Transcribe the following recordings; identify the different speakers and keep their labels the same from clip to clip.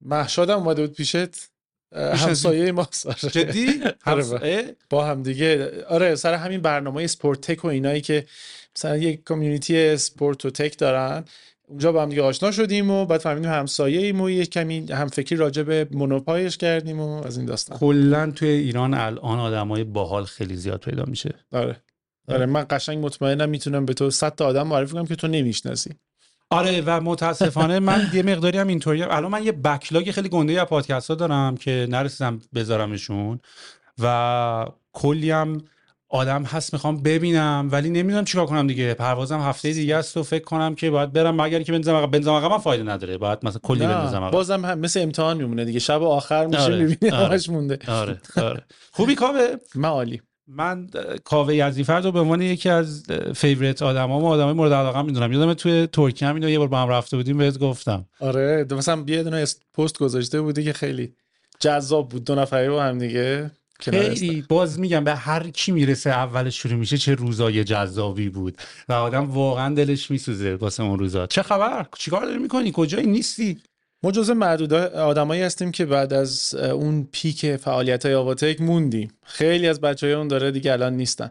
Speaker 1: محشادم اومده بود پیشت همسایه ما
Speaker 2: جدی؟
Speaker 1: آره با هم دیگه. آره سر همین برنامه اسپورت تک و اینایی که مثلا یک کامیونیتی اسپورت و تک دارن اونجا با هم دیگه آشنا شدیم و بعد فهمیدیم همسایه ایم و یک کمی هم فکری راجع به مونوپایش کردیم و از این داستان.
Speaker 2: کلا توی ایران الان آدمای باحال خیلی زیاد پیدا میشه.
Speaker 1: آره. آره من قشنگ مطمئنم می‌تونم به تو 100 تا آدم معرفی کنم که تو نمی‌شناسی.
Speaker 2: آره و متاسفانه من یه مقداری هم اینطوری الان من یه بکلاگ خیلی گنده از پادکست ها دارم که نرسیدم بذارمشون و کلی هم آدم هست می‌خوام ببینم ولی نمی‌دونم چیکار کنم دیگه. پروازم هفته دیگه است و فکر کنم که باید برم مگر که بنزم عقب بنزم عقب فایده نداره. باید مثلا کلی بنزم عقب.
Speaker 1: بازم هم مثل امتحان میمونه دیگه. شب آخر میشه آره. می‌بینی آره. همش مونده.
Speaker 2: آره آره. خوبی کاوه؟
Speaker 1: من عالی.
Speaker 2: من کاوه یزدی‌فرد رو به عنوان یکی از favorite آدما و آدمای مورد علاقه می‌دونم. یادم توی ترکیه هم اینو یه بار با هم رفته بودیم بهت گفتم.
Speaker 1: آره مثلا یه دونه پست گذاشته بودی که خیلی جذاب بود. دو نفری با هم دیگه
Speaker 2: خیلی باز میگم به هر کی می‌رسه اول شروع میشه چه روزای جذابی بود. و آدم واقعا دلش میسوزه واسه اون روزا. چه خبر؟ چیکار داری می‌کنی؟ کجایی نیستی؟
Speaker 1: ما جزء معدود آدمایی هستیم که بعد از اون پیک فعالیت های آواتک موندیم. خیلی از بچه های اون داره دیگه الان نیستن.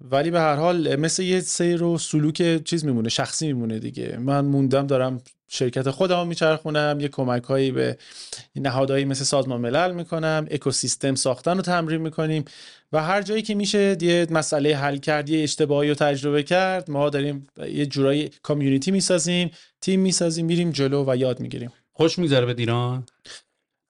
Speaker 1: ولی به هر حال مثل یه سیر و سلوک چیز میمونه شخصی میمونه دیگه. من موندم دارم شرکت خودم میچرخونم یه کمک هایی به نهادهایی مثل سازمان ملل می‌کنم اکوسیستم ساختن رو تمرین می‌کنیم و هر جایی که میشه یه مسئله حل کرد یه اشتباهی رو تجربه کرد ما داریم یه جورایی کامیونیتی می‌سازیم تیم می‌سازیم میریم جلو و یاد می‌گیریم.
Speaker 2: خوش میگذره به ایران؟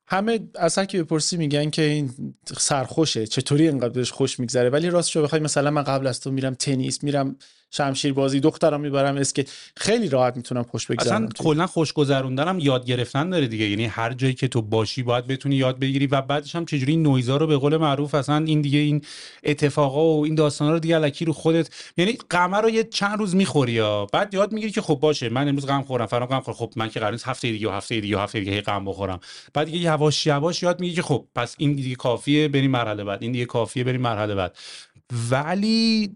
Speaker 1: همه از هر کی بپرسی میگن که این سرخوشه. چطوری اینقدر بهش خوش میگذره؟ ولی راستش بخوای مثلا من قبل از تو میرم تنیس میرم شمشیر بازی دخترم می‌برم اسکیت خیلی راحت می‌تونم خوش بگذرم
Speaker 2: اصلا کلا خوش گذروندنم یاد گرفتن داره دیگه. یعنی هر جایی که تو باشی باید بتونی یاد بگیری و بعدش هم چجوری این نویزا رو به قول معروف اصلا این دیگه این اتفاقا و این داستانا رو دیگه الکی رو خودت یعنی قمر رو یه چند روز می‌خوری یا بعد یاد می‌گیری که خب باشه من امروز غم خوردم فردا غم خورم. خب من که قرار هفته دیگه و هفته دیگه و هفته دیگه غم بخورم. بعد دیگه یواش یواش یاد می‌گیری که خب پس این دیگه کافیه بریم مرحله بعد این دیگه کافیه بریم مرحله بعد. ولی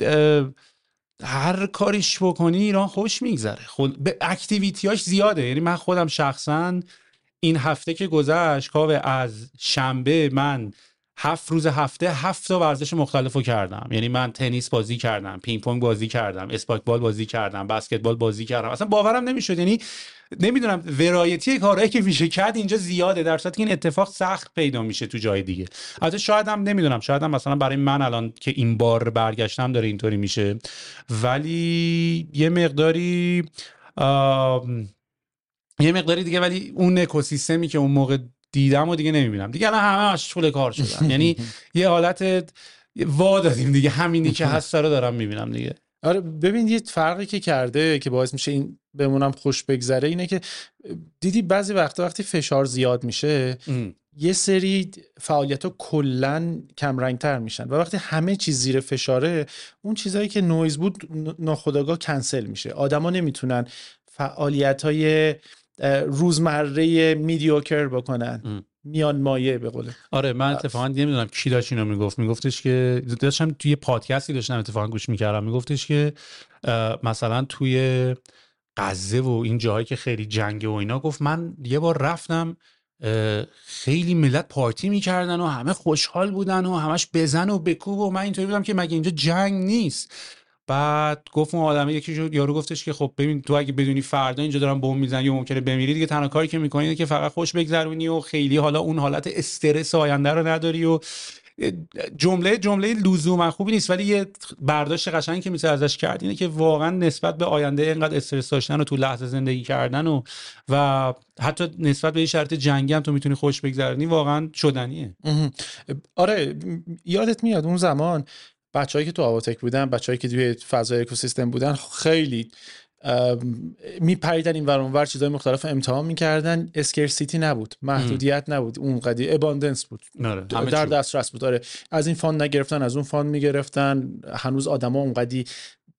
Speaker 2: هر کاریش بکنی ایران خوش میگذره. خود به اکتیویتیاش زیاده. یعنی من خودم شخصا این هفته که گذشت کاوه از شنبه من هفت روز هفته هفت تا ورزش مختلف رو کردم. یعنی من تنیس بازی کردم پینگ پونگ بازی کردم اسپاکبال بازی کردم بسکتبال بازی کردم. اصلا باورم نمی‌شد. یعنی نمی‌دونم ورایتی کارهایی که میشه کرد اینجا زیاده در صورتی که این اتفاق سخت پیدا میشه تو جای دیگه. البته شاید هم نمی‌دونم شاید هم مثلا برای من الان که این بار برگشتم داره اینطوری میشه. ولی یه مقداری یه مقداری دیگه ولی اون اکوسیستمی که اون موقع دیدم و دیگه نمی‌بینم. دیگه الان همه مشغول کار شدن. یعنی یه حالت وا دادیم دیگه. همینی که هست رو دارم می‌بینم دیگه.
Speaker 1: آره ببین یه فرقی که کرده که باعث میشه این بمونم خوش بگذره اینه که دیدی بعضی وقتا وقتی فشار زیاد میشه یه سری فعالیت ها کلا کمرنگتر میشن و وقتی همه چیز زیر فشاره اون چیزهایی که نویز بود ناخداگاه کنسل میشه. آدما نمی‌تونن فعالیت های روزمره میدیوکر بکنن. میان مایه به قول.
Speaker 2: آره من اتفاقا نمی‌دونم کی داشت اینو می‌گفت. میگفتش که داشتم توی پادکستی داشتم اتفاقا گوش می‌کردم. میگفتش که مثلا توی غزه و این جاهایی که خیلی جنگه و اینا گفت من یه بار رفتم خیلی ملت پارتی می‌کردن و همه خوشحال بودن و همش بزن و بکوب و من اینطوری بودم که مگه اینجا جنگ نیست. بعد گفت اون آدم یکی شد یارو گفتش که خب ببین تو اگه بدونی فردا اینجا دارن بمب می‌زنن یا ممکنه بمیری دیگه تنها کاری که می‌کنی که فقط خوش بگذرونی و خیلی حالا اون حالت استرس آینده رو نداری و جمله جمله لزوما خوبی نیست ولی یه برداشت قشنگی که میشه ازش کرد اینه که واقعا نسبت به آینده اینقدر استرس داشتن و تو لحظه زندگی کردن و و حتی نسبت به شرط جنگی هم تو می‌تونی خوش بگذرونی واقعا شدنیه.
Speaker 1: آره یادت میاد اون زمان بچههایی که تو آواتک بودن بچههایی که توی فضای اکوسیستم بودن خیلی میپریدن این ور اونور چیزای مختلف امتحان می‌کردن. scarcity نبود محدودیت نبود. اون قدی abundance بود.
Speaker 2: ناره.
Speaker 1: در دسترس بود. آره. از این fund نگرفتن از اون fund می‌گرفتن. هنوز آدما اونقدی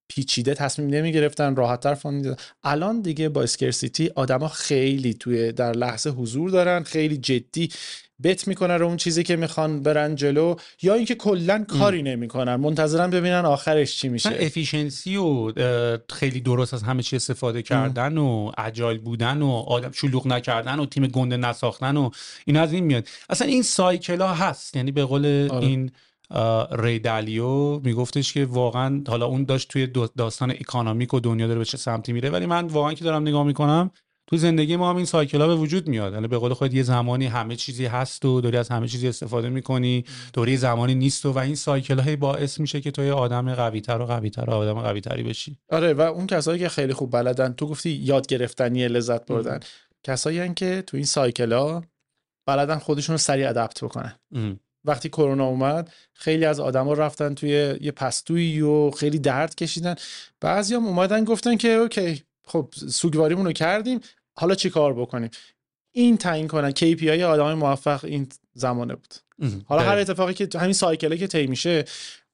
Speaker 1: پیچیده تصمیم نمی گرفتن راحتتر fund می‌دادن. الان دیگه با scarcity آدما خیلی توی در لحظه حضور دارن خیلی جدی bet می‌کنن رو اون چیزی که می‌خوان برن جلو یا اینکه کلا کاری نمی‌کنن منتظرن ببینن آخرش چی میشه.
Speaker 2: efficiency و خیلی درست از همه چی استفاده کردن و agile بودن و آدم شلوغ نکردن و تیم گنده نساختن و این از این میاد. اصلا این cycle ها هست یعنی به قول آره. این ری دالیو میگفتش که واقعا حالا اون داشت توی داستان economic و دنیا داره به چه سمتی میره ولی من واقعا که دارم نگاه می‌کنم تو زندگی ما هم این سایکل ها به وجود میاد. یعنی به قول خود یه زمانی همه چیزی هست و داری از همه چیزی استفاده می‌کنی. دوری زمانی نیست و, و این سایکل های باعث میشه که تو یه آدم قوی تر و قوی تر و آدم قوی تری بشی.
Speaker 1: آره و اون کسایی که خیلی خوب بلدن تو گفتی یاد گرفتنی لذت بردن. کسایی که تو این سایکل ها بلدن خودشون رو سریع ادپت بکنن. وقتی کرونا اومد خیلی از آدما رفتن توی یه پستویی و خیلی درد کشیدن. بعضی هم اومدن گفتن که اوکی خب سوگواریمون رو کردیم. حالا چی کار بکنیم؟ این تعیین کنن KPI آدم موفق این زمانه بود. حالا هر اتفاقی که همین سایکله که طی میشه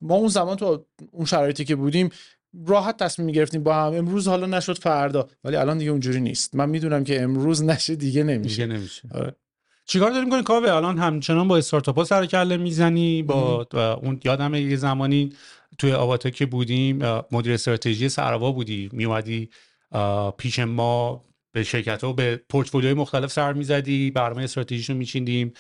Speaker 1: ما اون زمان تو اون شرایطی که بودیم راحت تصمیم می‌گرفتیم با هم. امروز حالا نشد فردا. ولی الان دیگه اونجوری نیست. من می‌دونم که امروز نشه دیگه نمیشه.
Speaker 2: دیگه نمیشه. آره. چیکار داریم کنیم؟ کاوه الان همچنان با استارتاپ ها سر کله می‌زنی با اون یادم یه زمانی توی آواتا که بودیم مدیر استراتژی سروا بودی. میومدی پیش ما به شرکت ها به پورتفولیوی مختلف سر می‌زدی برنامه استراتژیشو میچیندیم.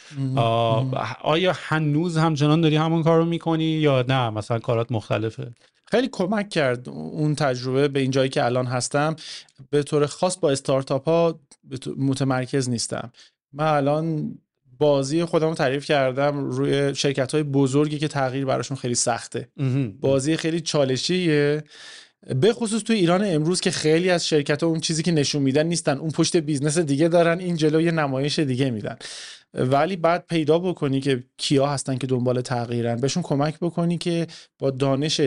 Speaker 2: آیا هنوز همچنان داری همون کار رو می‌کنی یا نه؟ مثلا کارات مختلفه.
Speaker 1: خیلی کمک کرد اون تجربه به این جایی که الان هستم. به طور خاص با استارتاپ ها متمرکز نیستم. من الان بازی خودم رو تعریف کردم روی شرکت های بزرگی که تغییر براشون خیلی سخته. بازی خیلی چالشیه. به خصوص تو ایران امروز که خیلی از شرکت ها اون چیزی که نشون میدن نیستن. اون پشت business دیگه دارن این جلو یه نمایش دیگه میدن. ولی بعد پیدا بکنی که کیا هستن که دنبال تغییرن. بهشون کمک بکنی که با دانش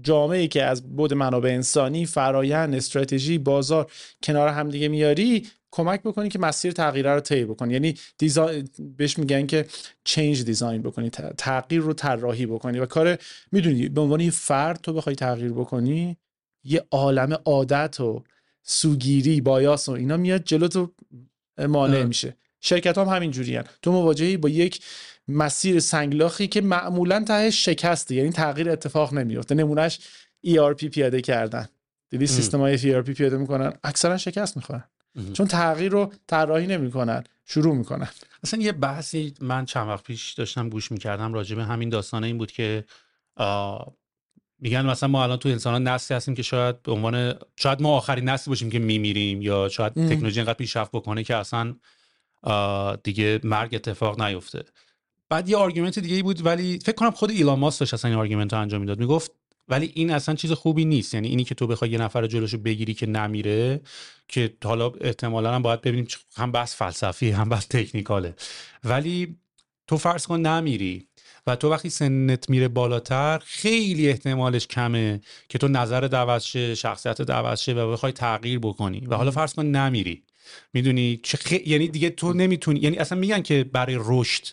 Speaker 1: جامعی که از بعد منابع انسانی فرایند استراتژی بازار کنار همدیگه میاری کمک بکنی که مسیر تغییر رو طی بکنی. یعنی design بهش میگن که change design بکنی تغییر رو طراحی بکنی. و کار می‌دونی به عنوان یه فرد تو بخوای تغییر بکنی یه عالم عادت و سوگیری bias و اینا میاد جلو تو مانع میشه. شرکت هم همین جوری تو مواجهی با یک مسیر سنگلاخی که معمولا تهش شکسته. یعنی تغییر اتفاق نمیفته نمونهش ERP پیاده کردن. دیدی؟ سیستم های ERP پیاده می‌کنن. اکثرا شکست می‌خورن. چون تغییر رو طراحی نمی‌کنن شروع می‌کنن.
Speaker 2: اصلا یه بحثی من چند وقت پیش داشتم گوش می‌کردم راجع به همین داستان این بود که میگن مثلا ما الان تو انسان نسلی هستیم که شاید به عنوان شاید ما آخرین نسلی باشیم که میمیریم یا شاید تکنولوژی انقدر پیشرفت بکنه که اصلا دیگه مرگ اتفاق نیفته. بعد یه argument دیگه ای بود ولی فکر کنم خود ایلان ماسک داشت اصلا این argument رو انجام می‌داد. می‌گفت ولی این اصلا چیز خوبی نیست. یعنی اینی که تو بخوای یه نفر جلوشو بگیری که نمیره که حالا احتمالا هم باید ببینیم هم بحث فلسفی هم بحث تکنیکاله. ولی تو فرض کن نمیری و تو وقتی سنت میره بالاتر خیلی احتمالش کمه که تو نظر عوض شه شخصیت عوض شه و بخوای تغییر بکنی. و حالا فرض کن نمیری. می‌دونی چه خ... یعنی دیگه تو نمی‌تونی یعنی اصلا میگن که برای رشد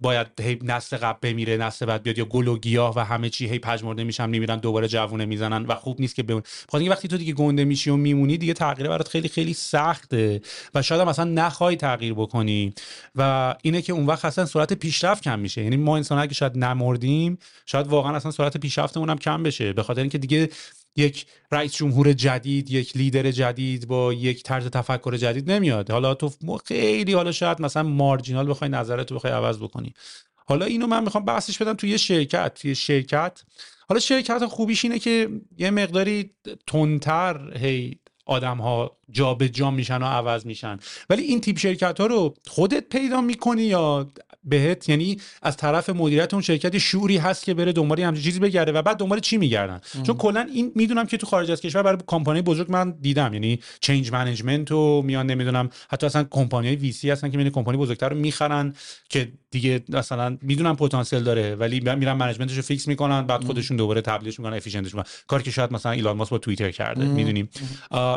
Speaker 2: باید هی نسل قبل بمیره نسل بعد بیاد یا گل و گیاه و همه چی هی پژمرده میشن میمیرن دوباره جوونه می‌زنن و خوب نیست که بمون خب وقتی تو دیگه گنده میشی و میمونی دیگه تغییر برات خیلی خیلی سخته و شاید هم اصلا نخوای تغییر بکنی و اینه که اون وقت اصلا سرعت پیشرفت کم میشه. یعنی ما انسان اگه شاید نمردیم شاید واقعا اصلا سرعت پیشرفتمون هم کم بشه. به خاطر اینکه دیگه یک رئیس جمهور جدید یک لیدر جدید با یک طرز تفکر جدید نمیاد. حالا تو خیلی حالا شاید مثلا marginal بخوای نظرتو بخوای عوض بکنی. حالا اینو من می‌خوام بحثش بدم توی یه شرکت توی شرکت. حالا شرکت خوبیش اینه که یه مقداری تندتر هی آدم ها جا به جا میشن و عوض میشن. ولی این تیپ شرکت ها رو خودت پیدا می‌کنی یا بهت؟ یعنی از طرف مدیریت اون شرکت شعوری هست که بره دنبال همچین چیزی بگرده و بعد دنبال چی میگردن؟ چون کلا این می‌دونم که تو خارج از کشور برای کمپانی بزرگ من دیدم. یعنی change management و میان نمی‌دونم حتی اصلا کمپانی VC هستن که میان کمپانی بزرگتر رو می‌خرن که دیگه مثلا می‌دونم پتانسیل داره ولی میرن management ش رو fix می‌کنن بعد خودشون دوباره تبدیلش می‌کنن efficient ش می‌کنن. کاری که شاید مثلا ایلان ماسک با توییتر کرده می‌دونیم.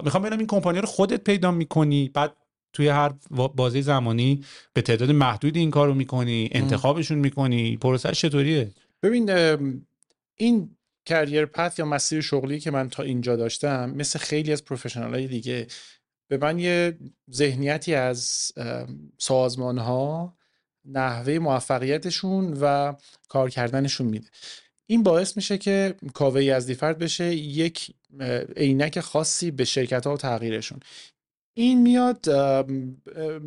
Speaker 2: می‌خوام ببینم این کمپانی رو خودت پیدا می‌کنی بعد توی هر بازه زمانی به تعداد محدود این کار رو می‌کنی انتخابشون می‌کنی پروسه چطوریه؟
Speaker 1: ببین این career path یا مسیر شغلی که من تا اینجا داشتم مثل خیلی از professional های دیگه به من یه ذهنیتی از سازمان ها نحوه موفقیتشون و کار کردنشون میده. این باعث میشه که کاوه یزدیفرد بشه یک عینک خاصی به شرکت ها و تغییرشون. این میاد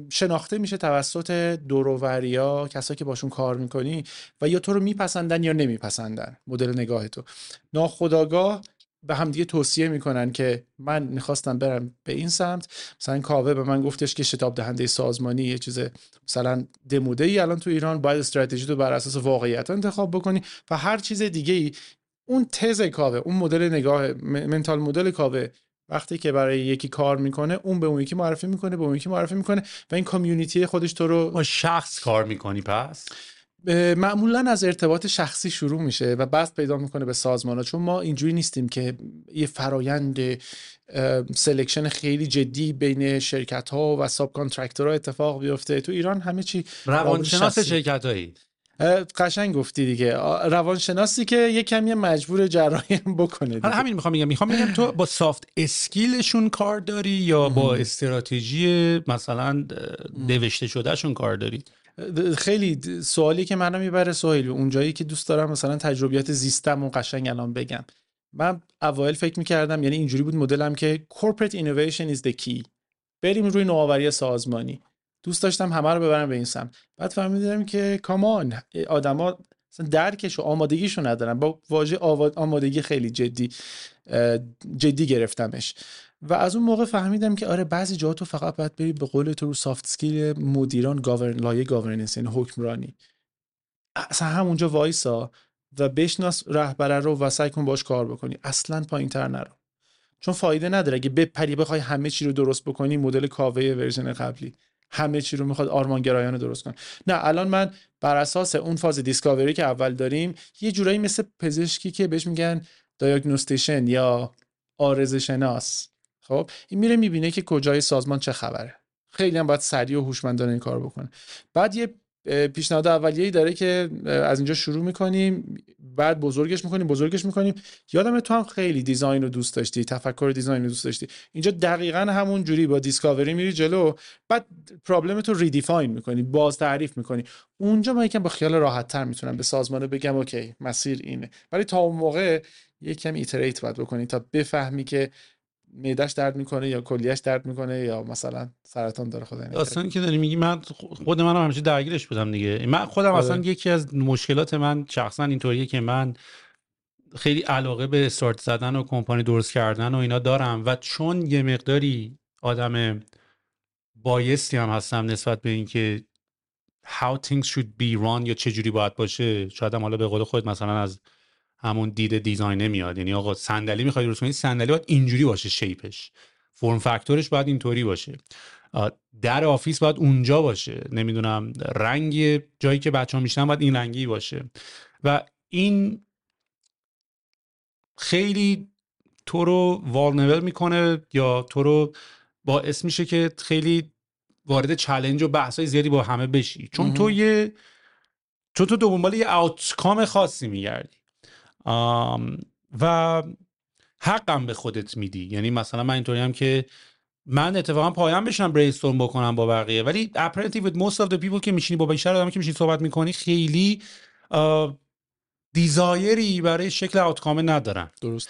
Speaker 1: شناخته میشه توسط دورووریا کسایی که باشون کار می‌کنی و یا تو رو میپسندن یا نمیپسندن. مدل نگاه تو. ناخداگاه به هم دیگه توصیه می‌کنن که من می‌خواستم برم به این سمت. مثلا کاوه به من گفتش که شتاب دهنده سازمانی یه چیز مثلا دموده ای الان تو ایران باید استراتژی تو بر اساس واقعیت انتخاب بکنی و هر چیز دیگه ای اون تز کاوه اون مدل نگاه منتال مدل کاوه وقتی که برای یکی کار می‌کنه اون به اون یکی معرفی می‌کنه به اون یکی معرفی می‌کنه و این کامیونیتی خودش تو رو
Speaker 2: با شخص کار می‌کنی پس؟
Speaker 1: معمولا از ارتباط شخصی شروع میشه و بعد پیدا می‌کنه به سازمان ها چون ما اینجوری نیستیم که یه فرایند selection خیلی جدی بین شرکت ها و ساب ها اتفاق بیفته. تو ایران همه چی
Speaker 2: روانشناس شرکت هایی
Speaker 1: قشنگ گفتی دیگه. روانشناسی که یه کمی مجبور جراحی بکنه
Speaker 2: حالا همین می‌خوام بگم. می‌خوام بگم تو با soft skill شون کار داری یا با استراتژی مثلا نوشته شدهشون کار داری؟
Speaker 1: خیلی سوالی که منو می‌بره سهیل. اونجایی که دوست دارم مثلا تجربیات زیستم و قشنگ الان بگم. من اوایل فکر می‌کردم یعنی اینجوری بود مدلم که corporate innovation is the key. بریم روی نوآوری سازمانی. دوست داشتم همه رو ببرم به این سمت. بعد فهمیدم که come on آدما درکش و آمادگیشو ندارن. با واژه آمادگی خیلی جدی جدی گرفتمش. و از اون موقع فهمیدم که آره بعضی جاها تو فقط باید بری به قول تو رو soft skill مدیران govern لایه governance یعنی حکمرانی. اصلا همونجا وایسا و بشناس رهبره رو و سعی کن باش کار بکنی. اصلا پایین تر نرو. چون فایده نداره. اگه بپری بخوای همه چی رو درست بکنی مدل کاوه version قبلی. همه چی رو می‌خواد آرمانگرایانه درست کن نه الان من بر اساس اون فاز discovery که اول داریم یه جورایی مثل پزشکی که بهش میگن diagnostician یا عارضه شناس خب این میره می‌بینه که کجای سازمان چه خبره. خیلی هم باید سریع و هوشمندانه این کار بکنه. بعد یه پیشنهاد اولیه‌ای داره که از اینجا شروع می‌کنیم بعد بزرگش می‌کنیم بزرگش می‌کنیم. یادم تو هم خیلی design رو دوست داشتی تفکر design رو دوست داشتی. اینجا دقیقا همون جوری با discovery میری جلو بعد problem تو redefine می‌کنی باز تعریف می‌کنی. اونجا من یکم با خیال راحت تر می‌تونم به سازمان بگم OK مسیر اینه. ولی تا اون موقع یکم iterate باید بکنی تا بفهمی که معدش درد می‌کنه یا کلیش درد می‌کنه یا مثلا سرطان داره خدا
Speaker 2: اصلا که داری میگی من خود منم همیشه درگیرش بودم دیگه. من خودم اصلا یکی از مشکلات من شخصا اینطوریه که من خیلی علاقه به استارت زدن و کمپانی درست کردن و اینا دارم و چون یه مقداری آدم بایستی هم هستم نسبت به اینکه how things should be run یا چه جوری باید باشه شاید هم حالا به قول خود مثلا از همون دید design ه میاد. یعنی آقا صندلی می‌خوای درست کنی صندلی باید اینجوری باشه شیپش. form factor ش باید اینطوری باشه. در office باید اونجا باشه. نمی‌دونم رنگ جایی که بچه ها میشنن باید این رنگی باشه. و این خیلی تو رو vulnerable می‌کنه یا تو رو باعث میشه که خیلی وارد challenge و بحث های زیادی با همه بشی. چون تو یه چون تو دنبال یه آوتکام خاصی میگردی. و حقم به خودت میدی. یعنی مثلا من اینطوری هم که من اتفاقا پایان بشنم بریستورم بکنم با بقیه. ولی apparently with most of the people که میشینی با بیشتر آدم که میشینی صحبت می‌کنی خیلی دیزایری برای شکل آوتکام ندارن.
Speaker 1: درست.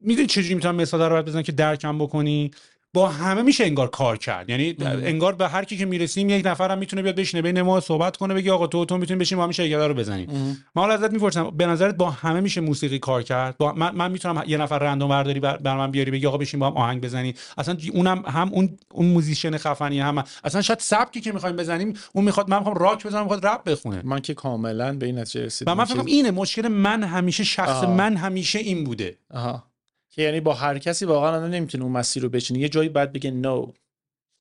Speaker 2: می‌دونی چجوری می‌تونم مثال رو بزنم که درکم بکنی؟ با همه میشه انگار کار کرد. یعنی انگار به هر کی که می‌رسیم یک نفرم می‌تونه بیاد بشینه بین ما صحبت کنه بگی آقا تو تو می‌تونی بشین با همین شرکت رو بزنیم. من حالا ازت می‌پرسم به نظرت با همه میشه موسیقی کار کرد؟ با من, من می‌تونم یه نفر random برداری بر, بر من بیاری بگی آقا بشین با هم آهنگ بزنی اصلا اونم هم اون اون musician خفنی هم اصلا شاید سبکی که می‌خوایم بزنیم اون می‌خواد من می‌خوام راک بزنم می‌خواد رپ بخونه.
Speaker 1: من که کاملا به این نتیجه رسیدم.
Speaker 2: و من فکر اینه مشکل من همیشه شخص آه. من همیشه این بوده.
Speaker 1: آها. که یعنی با هر کسی واقعا نمی‌تونه اون مسیر رو بچینه. یه جایی بعد بگه no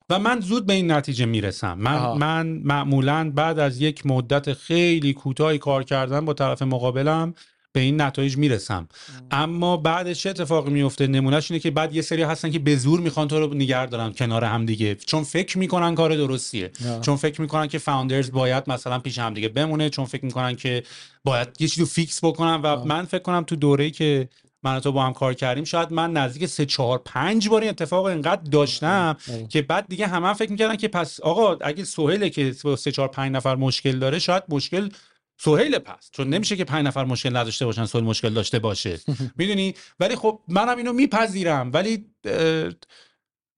Speaker 2: و من زود به این نتیجه می‌رسم. من آه. من معمولا بعد از یک مدت خیلی کوتاهی کار کردن با طرف مقابلم به این نتایج می‌رسم. اما بعدش چه اتفاقی میفته نمونهش اینه که بعد یه سری هستن که به زور می‌خوان تو رو نگه دارن کنار هم دیگه. چون فکر می‌کنن کار درستیه. چون فکر می‌کنن که founders باید مثلا پیش هم دیگه بمونه. چون فکر می‌کنن که باید یه چیزی رو fix بکنن. و من فکر کنم تو دوره‌ای که من تو با هم کار کردیم شاید من نزدیک سه چهار پنج بار این اتفاق اینقدر داشتم که بعد دیگه همه هم فکر می‌کردن که پس آقا اگه سهیله که سه چهار پنج نفر مشکل داره شاید مشکل سهیل پس. چون نمیشه که پنج نفر مشکل نداشته باشن سهیل مشکل داشته باشه. می‌دونی؟ ولی خب منم اینو میپذیرم. ولی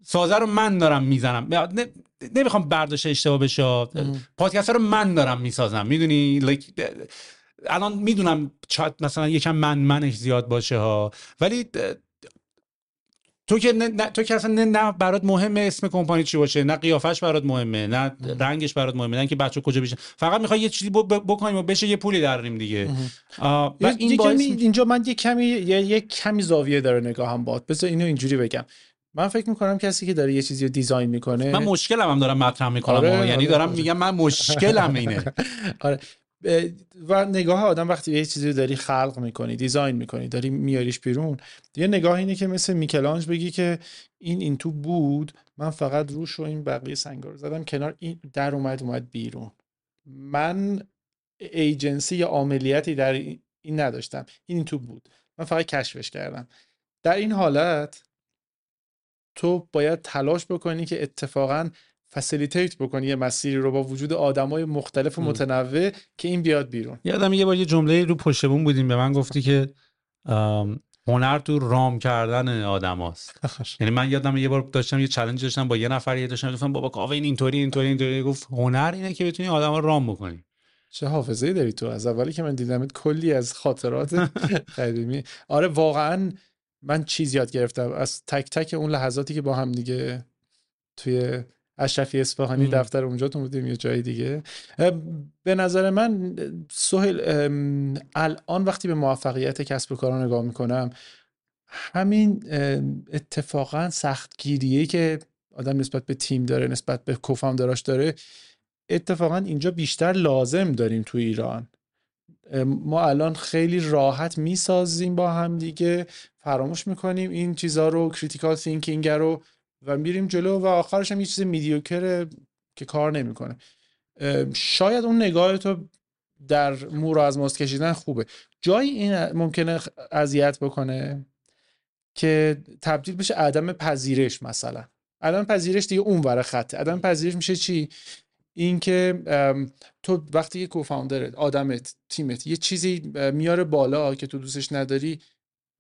Speaker 2: سازه رو من دارم می‌زنم. نمی‌خوام برداشت اشتباه بشه. پادکست رو من دارم می‌سازم. می‌دونی؟ الان می‌دونم مثلا یکم من منش زیاد باشه ها ولی تو که نه, تو که اصلا نه, نه برات مهمه اسم کمپانی چی باشه نه قیافش برات مهمه نه رنگش برات مهمه نه که بچه کجا بشه فقط می‌خوای یه چیزی بکنیم و بشه یه پولی دریم دیگه.
Speaker 1: و این باعث... اینجا من یه کمی یه, یه کمی زاویه داره نگاهم باد. بذار اینو اینجوری بگم. من فکر می‌کنم کسی که داره یه چیزی رو دیزاین می‌کنه
Speaker 2: من مشکلم هم دارم مطرح می‌کنم آره، یعنی آره، دارم آره. میگم من مشکلم اینه.
Speaker 1: آره. و نگاه آدم وقتی یه چیزی داری خلق می‌کنی دیزاین می‌کنی داری میاریش بیرون یه نگاه اینه که مثل میکلانج بگی که این این تو بود من فقط روش و این بقیه سنگا رو زدم کنار این در اومد اومد بیرون. من ایجنسی یا عملیاتی در این نداشتم. این, این تو بود. من فقط کشفش کردم. در این حالت تو باید تلاش بکنی که اتفاقا فسیلیتیت بکنی یه مسیری رو با وجود آدمای مختلف و متنوع که این بیاد بیرون.
Speaker 2: یادم یه بار یه جمله رو پشت بون بودیم به من گفتی که هنر تو رام کردن آدماست. یعنی من یادم یه بار داشتم یه چالش داشتم با یه نفر یه داشتم گفتم بابا کاوه این اینطوری اینطوری اینطوری. گفت هنر اینه که بتونی آدما رام بکنی.
Speaker 1: چه حافظه ای داری تو از اولی که من دیدمت کلی از خاطرات قدیمی. آره واقعا من چیز یاد گرفتم. از تک تک اون لحظاتی که با هم دیگه توی اشرفی اصفهانی دفتر اونجا تو بودیم یه جای دیگه. به نظر من سهیل الان وقتی به موفقیت کسب و کار نگاه می‌کنم همین اتفاقا سختگیریه که آدم نسبت به تیم داره نسبت به co-founder اش داره اتفاقا اینجا بیشتر لازم داریم تو ایران. ما الان خیلی راحت می‌سازیم با هم دیگه فراموش می‌کنیم این چیزها رو critical thinking رو و میریم جلو و آخرش هم یه چیز mediocre که کار نمی‌کنه. شاید اون نگاه تو در مو از ماست کشیدن خوبه. جایی این ممکنه اذیت بکنه که تبدیل بشه عدم پذیرش مثلا. عدم پذیرش دیگه اون ور خطه. عدم پذیرش میشه چی؟ اینکه تو وقتی که co-founder ت آدمت تیمت یه چیزی میاره بالا که تو دوستش نداری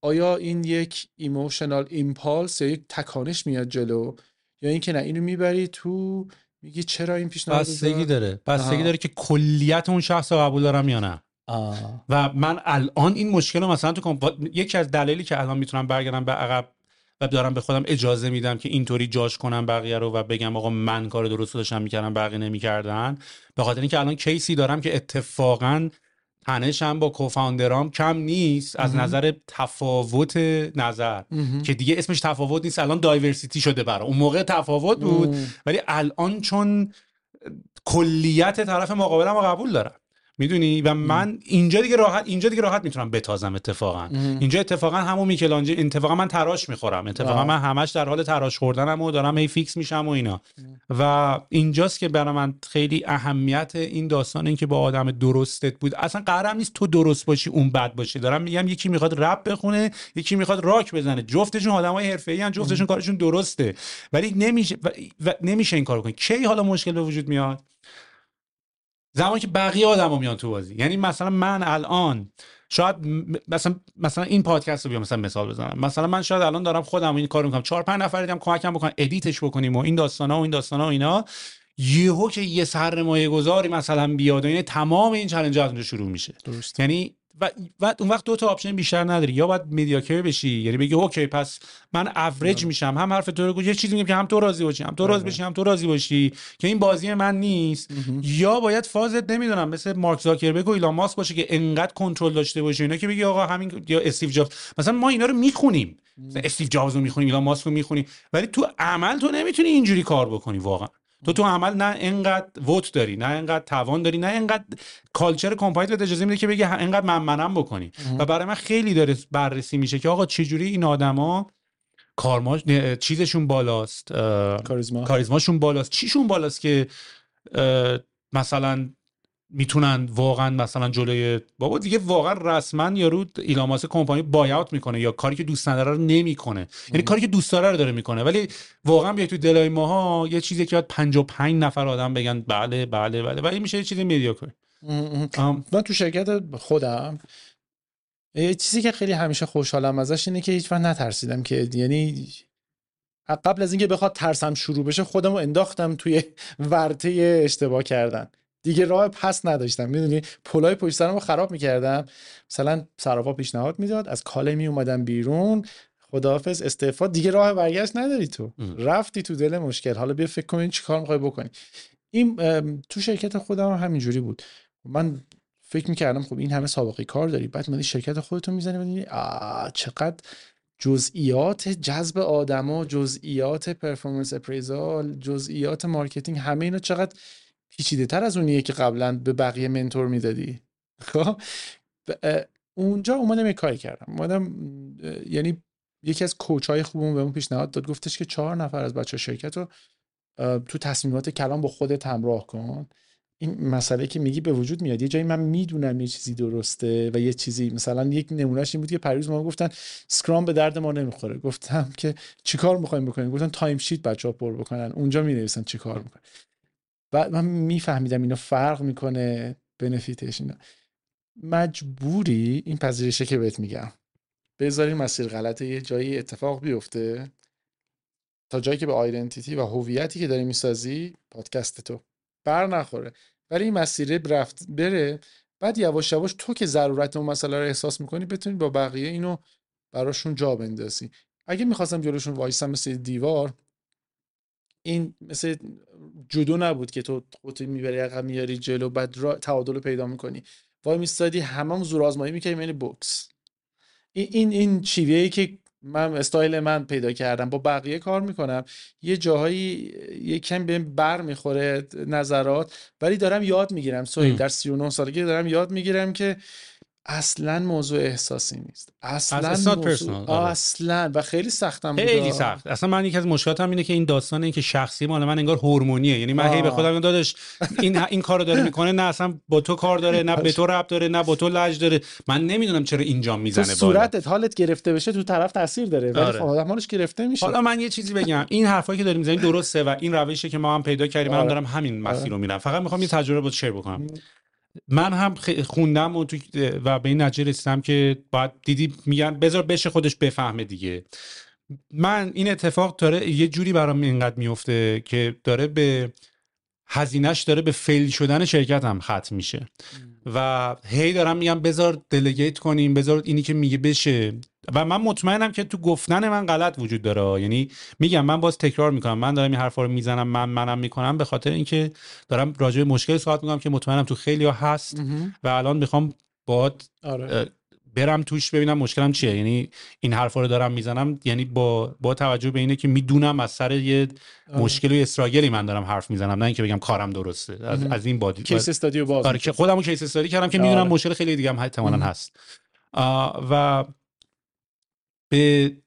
Speaker 1: آیا این یک emotional impulse یا یک تکانش میاد جلو؟ یا اینکه نه اینو می‌بری تو میگی چرا این پیشنهاد
Speaker 2: بستگی داره. بستگی داره که کلیت اون شخص رو قبول دارم یا نه. و من الان این مشکل رو مثلا تو یکی از دلایلی که الان می‌تونم برگردم به عقب و دارم به خودم اجازه میدم که اینطوری جاش کنم بقیه رو و بگم آقا من کار درست داشتم می‌کردم بقیه نمی‌کردن. به خاطر اینکه الان کیسی دارم که اتفاقا تنشم با کوفاندرام کم نیست از نظر تفاوت نظر. که دیگه اسمش تفاوت نیست. الان diversity شده برای اون موقع تفاوت بود. ولی الان چون کلیت طرف مقابلم رو قبول دارم. می‌دونی؟ و من اینجا دیگه راحت اینجا دیگه راحت می‌تونم بتازم اتفاقا. اینجا اتفاقا همون میکل‌آنژی اتفاقا من تراش می‌خورم. اتفاقا من همش در حال تراش خوردنم و دارم هی fix میشم و اینا. و اینجاست که برای من خیلی اهمیت این داستان این که با آدم درستت بود. اصلا قرارم نیست تو درست باشی اون بد باشی. دارم میگم یکی می‌خواد رپ بخونه یکی می‌خواد راک بزنه. جفتشون آدمای حرفه‌ای جفتشون کارشون درسته. ولی نمیشه و... و... نمیشه این کارو کنی. کی حالا مشکل به وجود میاد؟ زمانی که بقیه آدما میان تو بازی. یعنی مثلا من الان شاید مثلا مثلا این پادکست رو بیام مثلا مثال بزنم. مثلا من شاید الان دارم خودم این کارو می‌کنم. چهار پنج نفر دیدم کمکم بکنن edit ش بکنیم و این داستانا و این داستانا و اینا. یهو که یه سرمایه گذاری مثلا بیاد و این تمام این چالش از اونجا شروع میشه.
Speaker 1: درست.
Speaker 2: یعنی و, و اون وقت دو تا option بیشتر نداری. یا باید mediocre بشی یعنی بگی OK پس من اوریج میشم. هم حرف تو رو یه چیزی میگم که هم تو راضی باشی هم تو راضی باشی هم تو راضی باشی که این بازی من نیست. یا باید فازت نمی‌دونم مثل مارک زاکربرگ و ایلان ماسک باشه که انقدر کنترل داشته باشه. اینا که بگی آقا همین یا استیو جابز. مثلا ما اینا رو می‌خونیم. استیو جابز رو می‌خونیم ایلان ماسک رو می‌خونیم. ولی تو عمل تو نمی‌تونی اینجوری کار بکنی واقعا. تو تو عمل نه انقدر vote داری نه انقدر توان داری نه انقدر culture company ت بهت اجازه میده که بگی انقدر من منم بکنی. و برای من خیلی داره بررسی میشه که آقا چجوری این آدما کارما چیزشون بالاست
Speaker 1: کاریزما.
Speaker 2: کاریزماشون بالاست. چیشون بالاست که مثلا می‌تونن واقعا مثلا جلوی بابا دیگه واقعا رسما یارو ایلان ماسک کمپانی بایاوت می‌کنه یا کاری که دوست نداره رو نمی‌کنه. یعنی کاری که دوست داره رو داره می‌کنه. ولی واقعا بیای تو دلای ماها یه چیزی که باید 55 نفر آدم بگن بله بله بله و این میشه یه چیز مدیاکر
Speaker 1: من تو شرکت خودم یه چیزی که خیلی همیشه خوشحالم ازش اینه که هیچ وقت نترسیدم که یعنی قبل از اینکه بخواد ترسم شروع بشه خودم رو انداختم توی ورطه اشتباه کردن. دیگه راه پس نداشتم. می‌دونی؟ پلای پشت سرم رو خراب می‌کردم. مثلا صرافا پیشنهاد می‌داد. از کاله می اومدم بیرون. خداحافظ استعفا. دیگه راه برگشت نداری تو. رفتی تو دل مشکل. حالا بیا فکر کن چیکار می‌خوای بکنی. این تو شرکت خودم هم همینجوری بود. من فکر می‌کردم خب این همه سابقه کار داری. بعد میادی شرکت خودتو می‌زنی می‌بینی چقدر جزئیات جذب آدما جزئیات performance appraisal جزئیات marketing همه اینا چقدر پیچیده تر از اونیه که قبلا به بقیه mentor می‌دادی. خب؟ اونجا اومدم یه کاری کردم. اومدم یعنی یکی از coach های خوبمون بهمون پیشنهاد داد. گفتش که چهار نفر از بچه شرکت رو تو تصمیمات کلان با خودت همراه کن. این مسئله که میگی به وجود میاد. یه جایی من می‌دونم یه چیزی درسته و یه چیزی مثلا یک نمونهش این بود که پریروز ما گفتن Scrum به درد ما نمی‌خوره. گفتم که چیکار می‌خوایم بکنیم؟ گفتن timesheet بچه‌ها پر بکنن. اونجا می نویسن چیکار می‌کنن. بعد من میفهمیدم اینو فرق می‌کنه benefit ش اینا. مجبوری این پذیرشه که بهت میگم. بذاری مسیر غلط یه جایی اتفاق بیفته. تا جایی که به آیدنتیتی و هویتی که داری می‌سازی پادکست تو بر نخوره. ولی این مسیره رفت بره. بعد یواش یواش تو که ضرورت اون مسئله رو احساس می‌کنی بتونی با بقیه اینو براشون جا بندازی. اگه می‌خواستم جلوشون وایسم مثل دیوار این مثل جودو نبود که تو خودت می‌بری عقب میاری جلو بعد را تعادل رو پیدا می‌کنی. وای میستادی همه زور آزمایی می‌کنی یعنی بوکس. این این این شیوهی که من استایل من پیدا کردم. با بقیه کار می‌کنم. یه جاهایی یه کم بهم بر می‌خوره نظرات ولی دارم یاد می‌گیرم. سویل در 39 سالگی دارم یاد می‌گیرم که اصلا موضوع احساسی نیست. اصلا موضوع.
Speaker 2: آره.
Speaker 1: اصلا. و خیلی سختم بود.
Speaker 2: خیلی سخت. اصلا من یکی از مشکلاتم اینه که این داستان این که شخصی مال من انگار هورمونیه. یعنی من هی به. خودم داداش این این کارو داره می‌کنه نه اصلا با تو کار داره نه به تو ربط داره نه با تو لج داره. من نمی‌دونم چرا اینجا
Speaker 1: تو
Speaker 2: می‌زنه بالا.
Speaker 1: صورتت حالت گرفته بشه تو طرف تاثیر داره. ولی
Speaker 2: آره.
Speaker 1: خب گرفته میشه.
Speaker 2: حالا من یه چیزی بگم. این حرفایی که داریم می‌زنیم درسته و این روشی که ما هم پیدا کردیم منم
Speaker 1: آره.
Speaker 2: دارم همین مسیر رو میرم. فقط می‌خوام یه تجربه با شیر بکنم. من هم خوندم و, تو و به این نتیجه رسیدم که باید دیدی میگن بذار بشه خودش بفهمه دیگه. من این اتفاق داره یه جوری برام اینقدر میفته که داره به هزینهش داره به فیل شدن شرکت هم ختم میشه. و هی دارم میگم بذار delegate کنیم بذار اینی که میگه بشه. و من مطمئنم که تو گفتن من غلط وجود داره. یعنی میگم من باز تکرار می‌کنم. من دارم این حرفا رو می‌زنم من منم می‌کنم به خاطر اینکه دارم راجع به مشکل صحبت می‌کنم که مطمئنم تو خیلی ها هست و الان می‌خوام باهات
Speaker 1: آره.
Speaker 2: برم توش ببینم مشکلم چیه. یعنی این حرفا رو دارم می‌زنم. یعنی با با توجه به اینه که می‌دونم از سر یه مشکل و struggle ی من دارم حرف می‌زنم. نه اینکه بگم کارم درسته. از, از این بابت.
Speaker 1: case study رو باز
Speaker 2: آره که خودمو case study کردم که می‌دونم مشکل خیلی دیگه هم احتمالاً هست. و به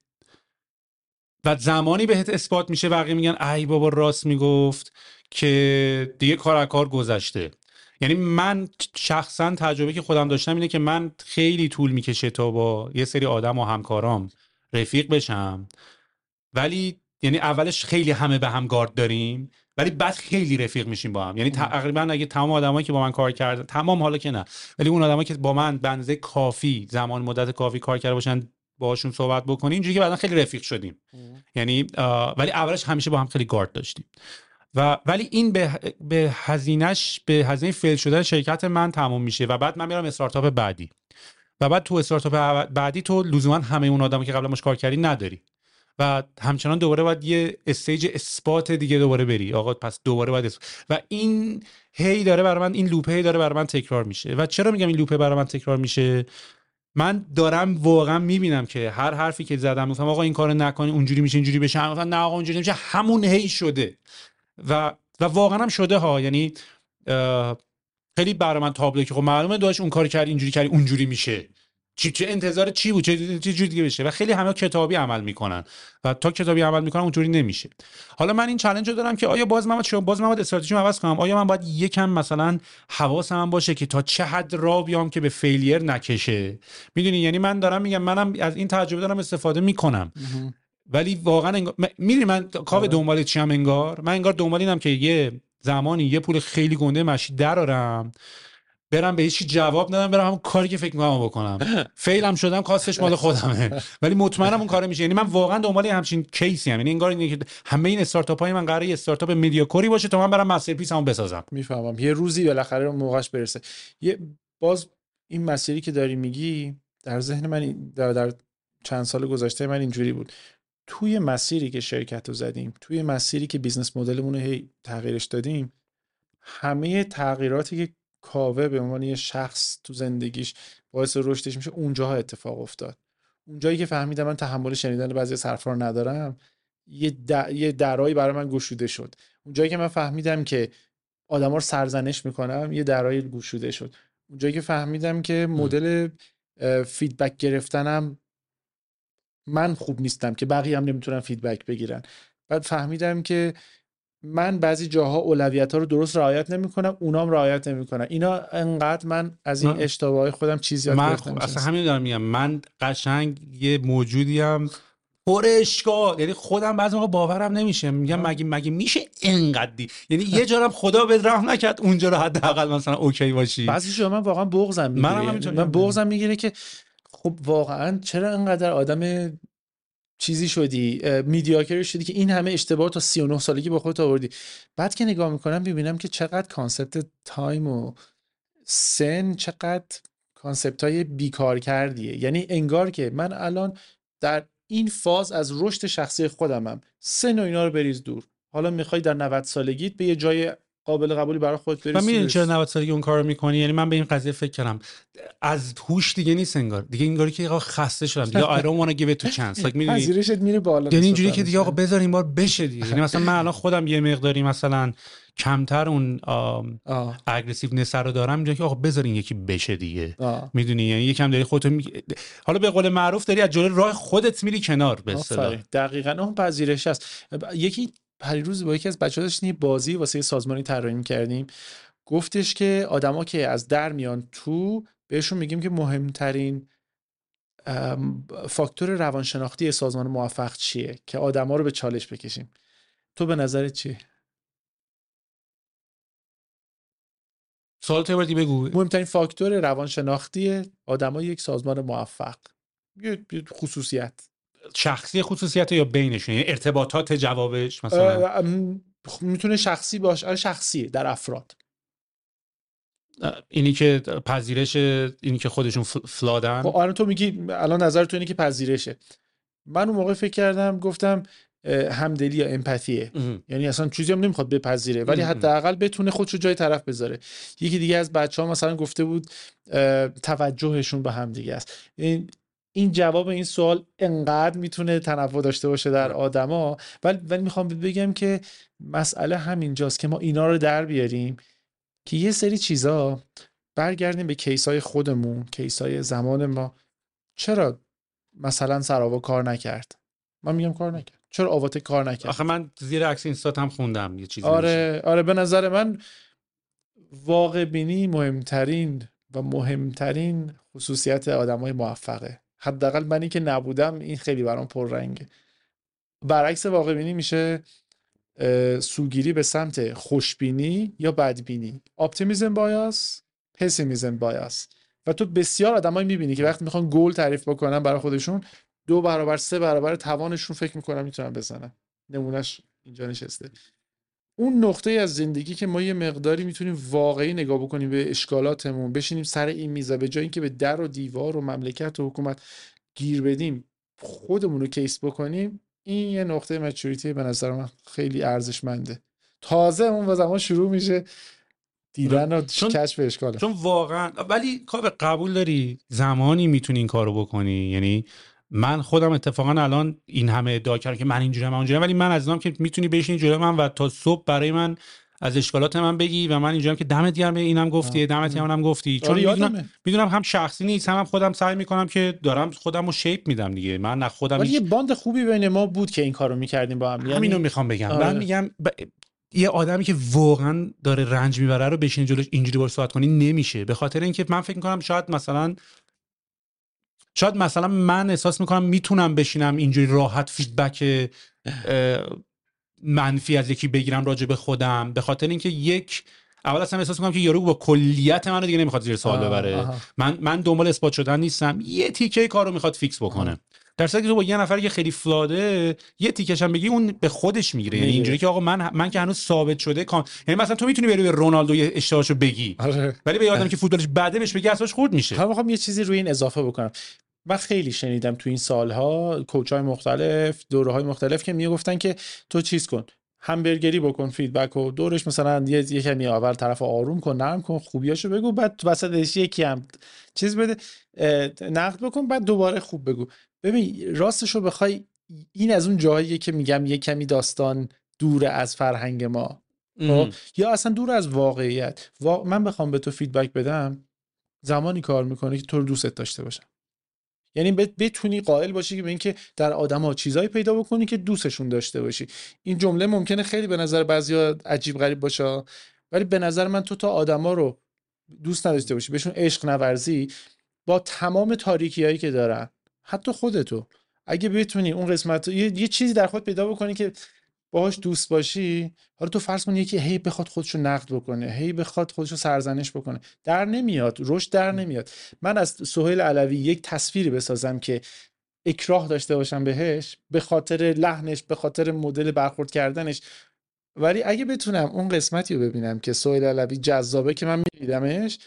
Speaker 2: و زمانی بهت اثبات میشه بقیه میگن ای بابا راست می‌گفت که دیگه کار کار گذشته. یعنی من شخصا تجربه که خودم داشتم اینه که من خیلی طول می‌کشه تا با یه سری آدم و همکارام رفیق بشم. ولی یعنی اولش خیلی همه به هم گارد داریم ولی بعد خیلی رفیق میشیم با هم. یعنی تقریبا اگه تمام آدمایی که با من کار کردن تمام حالا که نه ولی اون آدمایی که با من بنزه کافی زمان مدت کافی کار کرده باشن باهاشون صحبت بکنیم اینجوری که بعدا خیلی رفیق شدیم. یعنی ولی اولش همیشه با هم خیلی گارد داشتیم. و ولی این به به هزینهش به هزینه fail شدن شرکت من تموم میشه و بعد من میرم استارتاپ بعدی. و بعد تو استارتاپ بعدی تو لزوما همه اون آدمی که قبل باهاش کار کردی نداری. و همچنان دوباره باید یه stage اثبات دیگه دوباره بری. آقا پس دوباره باید و این هی داره برای من این لوپه هی داره برای من تکرار میشه. و چرا میگم این لوپه برای من تکرار میشه؟ من دارم واقعا می‌بینم که هر حرفی که زدم گفتم آقا این کارو نکنی اونجوری میشه اینجوری بشه. نه آقا اونجوری میشه همون هی شده. و و واقعا هم شده ها. یعنی خیلی برای من تابلو که خب معلومه داشت اون کار کرد اینجوری کردی اونجوری میشه. چی چه انتظار چی بود؟ چه جوری دیگه بشه؟ و خیلی همه کتابی عمل می‌کنن. و تا کتابی عمل می‌کنن اونجوری نمیشه. حالا من این چالش رو دارم که آیا باز من شما باز من باید استراتژی عوض کنم؟ آیا من باید یکم مثلا حواسم باشه که تا چه حد را بیام که به فیلیر نکشه؟ می‌دونی؟ یعنی من دارم میگم منم از این تجربه دارم استفاده می‌کنم. ولی واقعا انگار... می‌دونی من کاو دنبال چی هم انگار؟ من انگار دنبال اینم که یه زمانی یه پول خیلی گنده مشی درارم برم به هیچی جواب ندم برم همون کاری که فکر می‌کنم بکنم. فیلم شدم کاستش مال خودمه. ولی مطمئنم اون کار میشه. یعنی من واقعا دنبال همچین کیسی هم یعنی انگار اینه که همه این استارتاپ های من قراره یه استارتاپ mediocre ی باشه تا من برم masterpiece مون بسازم.
Speaker 1: می‌فهمم. یه روزی بالاخره اون موقعش برسه. یه باز این مسیری که داری میگی در ذهن من در, در چند سال گذشته من اینجوری بود. توی مسیری که شرکت رو زدیم توی مسیری که business model مون رو هی تغییرش دادیم همه تغییراتی که کاوه به عنوان یه شخص تو زندگیش باعث رشدش میشه اونجاها اتفاق افتاد. اونجایی که فهمیدم من تحمل شنیدن بعضی از حرفا رو ندارم یه, در... یه درایی برای من گشوده شد. اونجایی که من فهمیدم که آدما رو سرزنش می‌کنم یه درایی گشوده شد. اونجایی که فهمیدم که مدل feedback گرفتنم من خوب نیستم که بقیه هم نمی‌تونن feedback بگیرن. بعد فهمیدم که من بعضی جاها اولویت ها رو درست رعایت نمی‌کنم اونام رعایت نمی‌کنن. اینا انقدر من از این اشتباه خودم چیزی
Speaker 2: من اصلا همین دارم میگم. من قشنگ یه موجودی هم پر اشکال. یعنی خودم بعضی موقع باورم نمیشه. میگم مگه مگه میشه انقدی یعنی یه جارم خدا به رحم نکرد اونجا رو حداقل مثلا okay باشی.
Speaker 1: بعضی جا من واقعا بغضم می‌گیره. من, من بغضم می‌گیره که خب واقعا چرا انقدر آدم چیزی شدی mediocre شدی که این همه اشتباه تا 39 سالگی با خودت آوردی. بعد که نگاه می‌کنم ببینم که چقدر concept time و سن چقدر concept های بیکار کردیه یعنی انگار که من الان در این فاز از رشد شخصی خودمم. سن و اینا رو بریز دور. حالا می‌خوای در 90 سالگیت به یه جای قابل قبولی برای خودت برسی
Speaker 2: من می‌دونی چرا 90 سالگی اون کارو می‌کنی؟ یعنی من به این قضیه فکر کردم. از هوش دیگه نیست انگار. دیگه انگاری که آقا خسته شدم. دیگه I don't want to give it to chance. Like
Speaker 1: می‌دونی؟ میره بالا
Speaker 2: یعنی اینجوری که دیگه آقا بذار این بار بشه دیگه. یعنی مثلا من الان خودم یه مقداری مثلا کمتر اون اگریسیو نسر رو دارم. اینجا که آقا بذار این یکی بشه دیگه. می‌دونی؟ یعنی یکم داری خودت می... حالا به قول معروف داری از جلوی راه خودت میری کنار به اصطلاح
Speaker 1: دقیقاً اون پذیرش هست یکی پریروز با یکی از بچه‌ها داشتیم یه بازی واسه سازمانی طراحی کردیم گفتش که آدما که از در میان تو بهشون میگیم که مهمترین فاکتور روانشناختی سازمان موفق چیه که آدما رو به چالش بکشیم. تو به نظرت چیه
Speaker 2: سوال تو بگو.
Speaker 1: مهمترین فاکتور روانشناختی آدمای یک سازمان موفق. یه خصوصیت.
Speaker 2: شخصی خصوصیت یا بینشون؟ یعنی ارتباطات جوابش مثلا؟
Speaker 1: می‌تونه شخصی باشه آره شخصی در افراد.
Speaker 2: اینی که پذیرش اینی که خودشون فلادن؟
Speaker 1: خب آره تو میگی الان نظر تو اینی که پذیرشه. من اون موقع فکر کردم گفتم همدلی یا امپاتیه. یعنی اصلا چیزی هم نمی‌خواد بپذیره ولی حداقل بتونه خودش رو جای طرف بذاره. یکی دیگه از بچه ها مثلا گفته بود توجهشون به هم دیگه است. این این جواب این سوال انقدر می‌تونه تنوع داشته باشه در آدما؟ ولی ولی می‌خوام بگم که مسئله همینجاست که ما اینا رو در بیاریم که یه سری چیزا برگردیم به کیسای خودمون کیسای زمان ما. چرا مثلا سراوا کار نکرد؟ من میگم کار نکرد. چرا آواته کار نکرد؟
Speaker 2: آخه من زیر عکس اینستات هم خوندم یه چیزی
Speaker 1: آره میشه. آره به نظر من واقع بینی مهمترین و مهمترین خصوصیت آدم های موفقه. حداقل منی که نبودم این خیلی برام پررنگه. برعکس واقع بینی میشه سوگیری به سمت خوشبینی یا بدبینی. اپتیمیزم بایاس پسیمیزم بایاس. و تو بسیار آدمایی می‌بینی که وقتی می‌خوان گل تعریف بکنن برای خودشون دو برابر سه برابر توانشون فکر می‌کنن می‌تونن بزنن. نمونهش اینجا نشسته. اون نقطه از زندگی که ما یه مقداری می‌تونیم واقعی نگاه بکنیم به اشکالاتمون بشینیم سر این میزه به جای اینکه به در و دیوار و مملکت و حکومت گیر بدیم خودمون رو کیس بکنیم این یه نقطه مچوریتی به نظر من خیلی ارزشمنده. تازه اون زمان شروع میشه دیدن و کشف اشکاله.
Speaker 2: چون واقعا ولی کار قبول داری زمانی می‌تونی این کارو بکنی؟ یعنی من خودم اتفاقا الان این همه ادعا کردم که من اینجوری من اونجوری ولی من از که می‌تونی بشینی جلوی من و تا صبح برای من از اشکالات من بگی و من اینجا که دمت گرم اینم گفتی دمت گرم اونم گفتی. چون آره، می‌دونم, می‌دونم هم شخصی نیست هم, خودم سعی می‌کنم که دارم خودم رو شیپ میدم دیگه. من نه خودم
Speaker 1: ولی یه bond خوبی بین ما بود که این کارو می‌کردیم با هم
Speaker 2: یعنی همینو می‌خوام بگم. آره. من میگم ب... یه آدمی که واقعا داره رنج می‌بره رو بشین جلوش اینجوری باش صحبت کنی نمیشه. به خاطر اینکه من فکر می‌کنم شاید مثلا شاید مثلا من احساس می‌کنم می‌تونم بشینم اینجوری راحت feedback منفی از یکی بگیرم راجع به خودم. به خاطر اینکه یک اول اصلا احساس می‌کنم که یارو با کلیت منو دیگه نمی‌خواد زیر سوال ببره. من من دنبال اثبات شدن نیستم. یه تیکه کارو می‌خواد fix بکنه. در که تو با یه نفر که خیلی flawed ه یه تیکش هم بگی اون به خودش می‌گیره. یعنی اینجوری که آقا من من که هنوز ثابت شده یعنی مثلا تو می‌تونی بری به رونالدو اشتباهشو بگی. آره. ولی به آدمی که فوتبالش بده بهش بگی اصلاش خورد میشه.
Speaker 1: من می‌خوام یه چیزی روی این اضافه بکنم. من خیلی شنیدم تو این سالها coach های مختلف دوره های مختلف که می‌گفتن که تو چیز کن همبرگری بکن feedback و دورش مثلا یه یه کمی اول طرف آروم کن نرم کن خوبیاشو بگو بعد تو وسطش یکی هم چیز بده نقد بکن بعد دوباره خوب بگو. ببین راستش رو بخوای این از اون جاهاییه که میگم یه کمی داستان دور از فرهنگ ما خب؟ یا اصلا دور از واقعیت. من بخوام به تو فیدبک بدم زمانی کار می‌کنه که تو رو دوستت داشته باشم. یعنی بتونی قائل باشی که به اینکه در آدم ها چیزایی پیدا بکنی که دوستشون داشته باشی. این جمله ممکنه خیلی به نظر بعضیا عجیب غریب باشه ولی به نظر من تو تا آدما رو دوست نداشته باشی بهشون عشق نورزی با تمام تاریکی هایی که دارن حتی خودتو. اگه بتونی اون قسمت یه, یه چیزی در خود پیدا بکنی که باهاش دوست باشی حالا تو فرض کن یکی هی بخواد خودشو نقد بکنه هی بخواد خودشو سرزنش بکنه. در نمیاد رشد در نمیاد. من از سهیل علوی یک تصویری بسازم که اکراه داشته باشم بهش به خاطر لحنش به خاطر مدل برخورد کردنش. ولی اگه بتونم اون قسمتی رو ببینم که سهیل علوی جذابه که من میدیدمش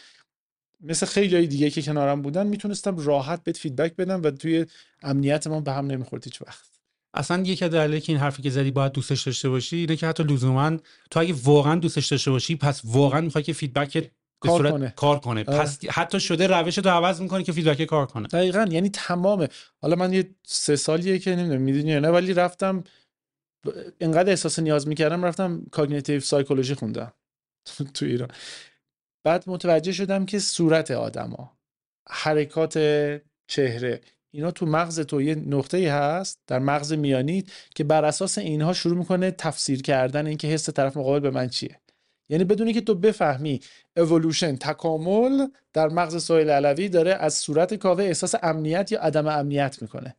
Speaker 1: مثل خیلی دیگه که کنارم بودن می‌تونستم راحت بهت feedback بدم و توی امنیت ما به هم نمی‌خورد هیچ وقت.
Speaker 2: اصلا یکی از که این حرفی که زدی باید دوستش داشته باشی اینه که حتی لزوما تو اگه واقعا دوستش داشته باشی پس واقعا می‌خوای که feedback به کار صورت کنه. کار کنه آه. پس حتی شده روش تو عوض می‌کنه که feedback کار کنه
Speaker 1: دقیقا یعنی تمامه حالا من یه سه سالیه که نمی‌دونم می‌دونی یا نه ولی رفتم اینقدر احساس نیاز می‌کردم رفتم cognitive psychology خوندم تو ایران بعد متوجه شدم که صورت آدما حرکات چهره اینا تو مغز تو یه نقطه هست در مغز میانی که بر اساس اینها شروع می‌کنه تفسیر کردن اینکه حس طرف مقابل به من چیه. یعنی بدونی که تو بفهمی اولوشن تکامل در مغز سویل علوی داره از صورت کاوه احساس امنیت یا عدم امنیت می‌کنه.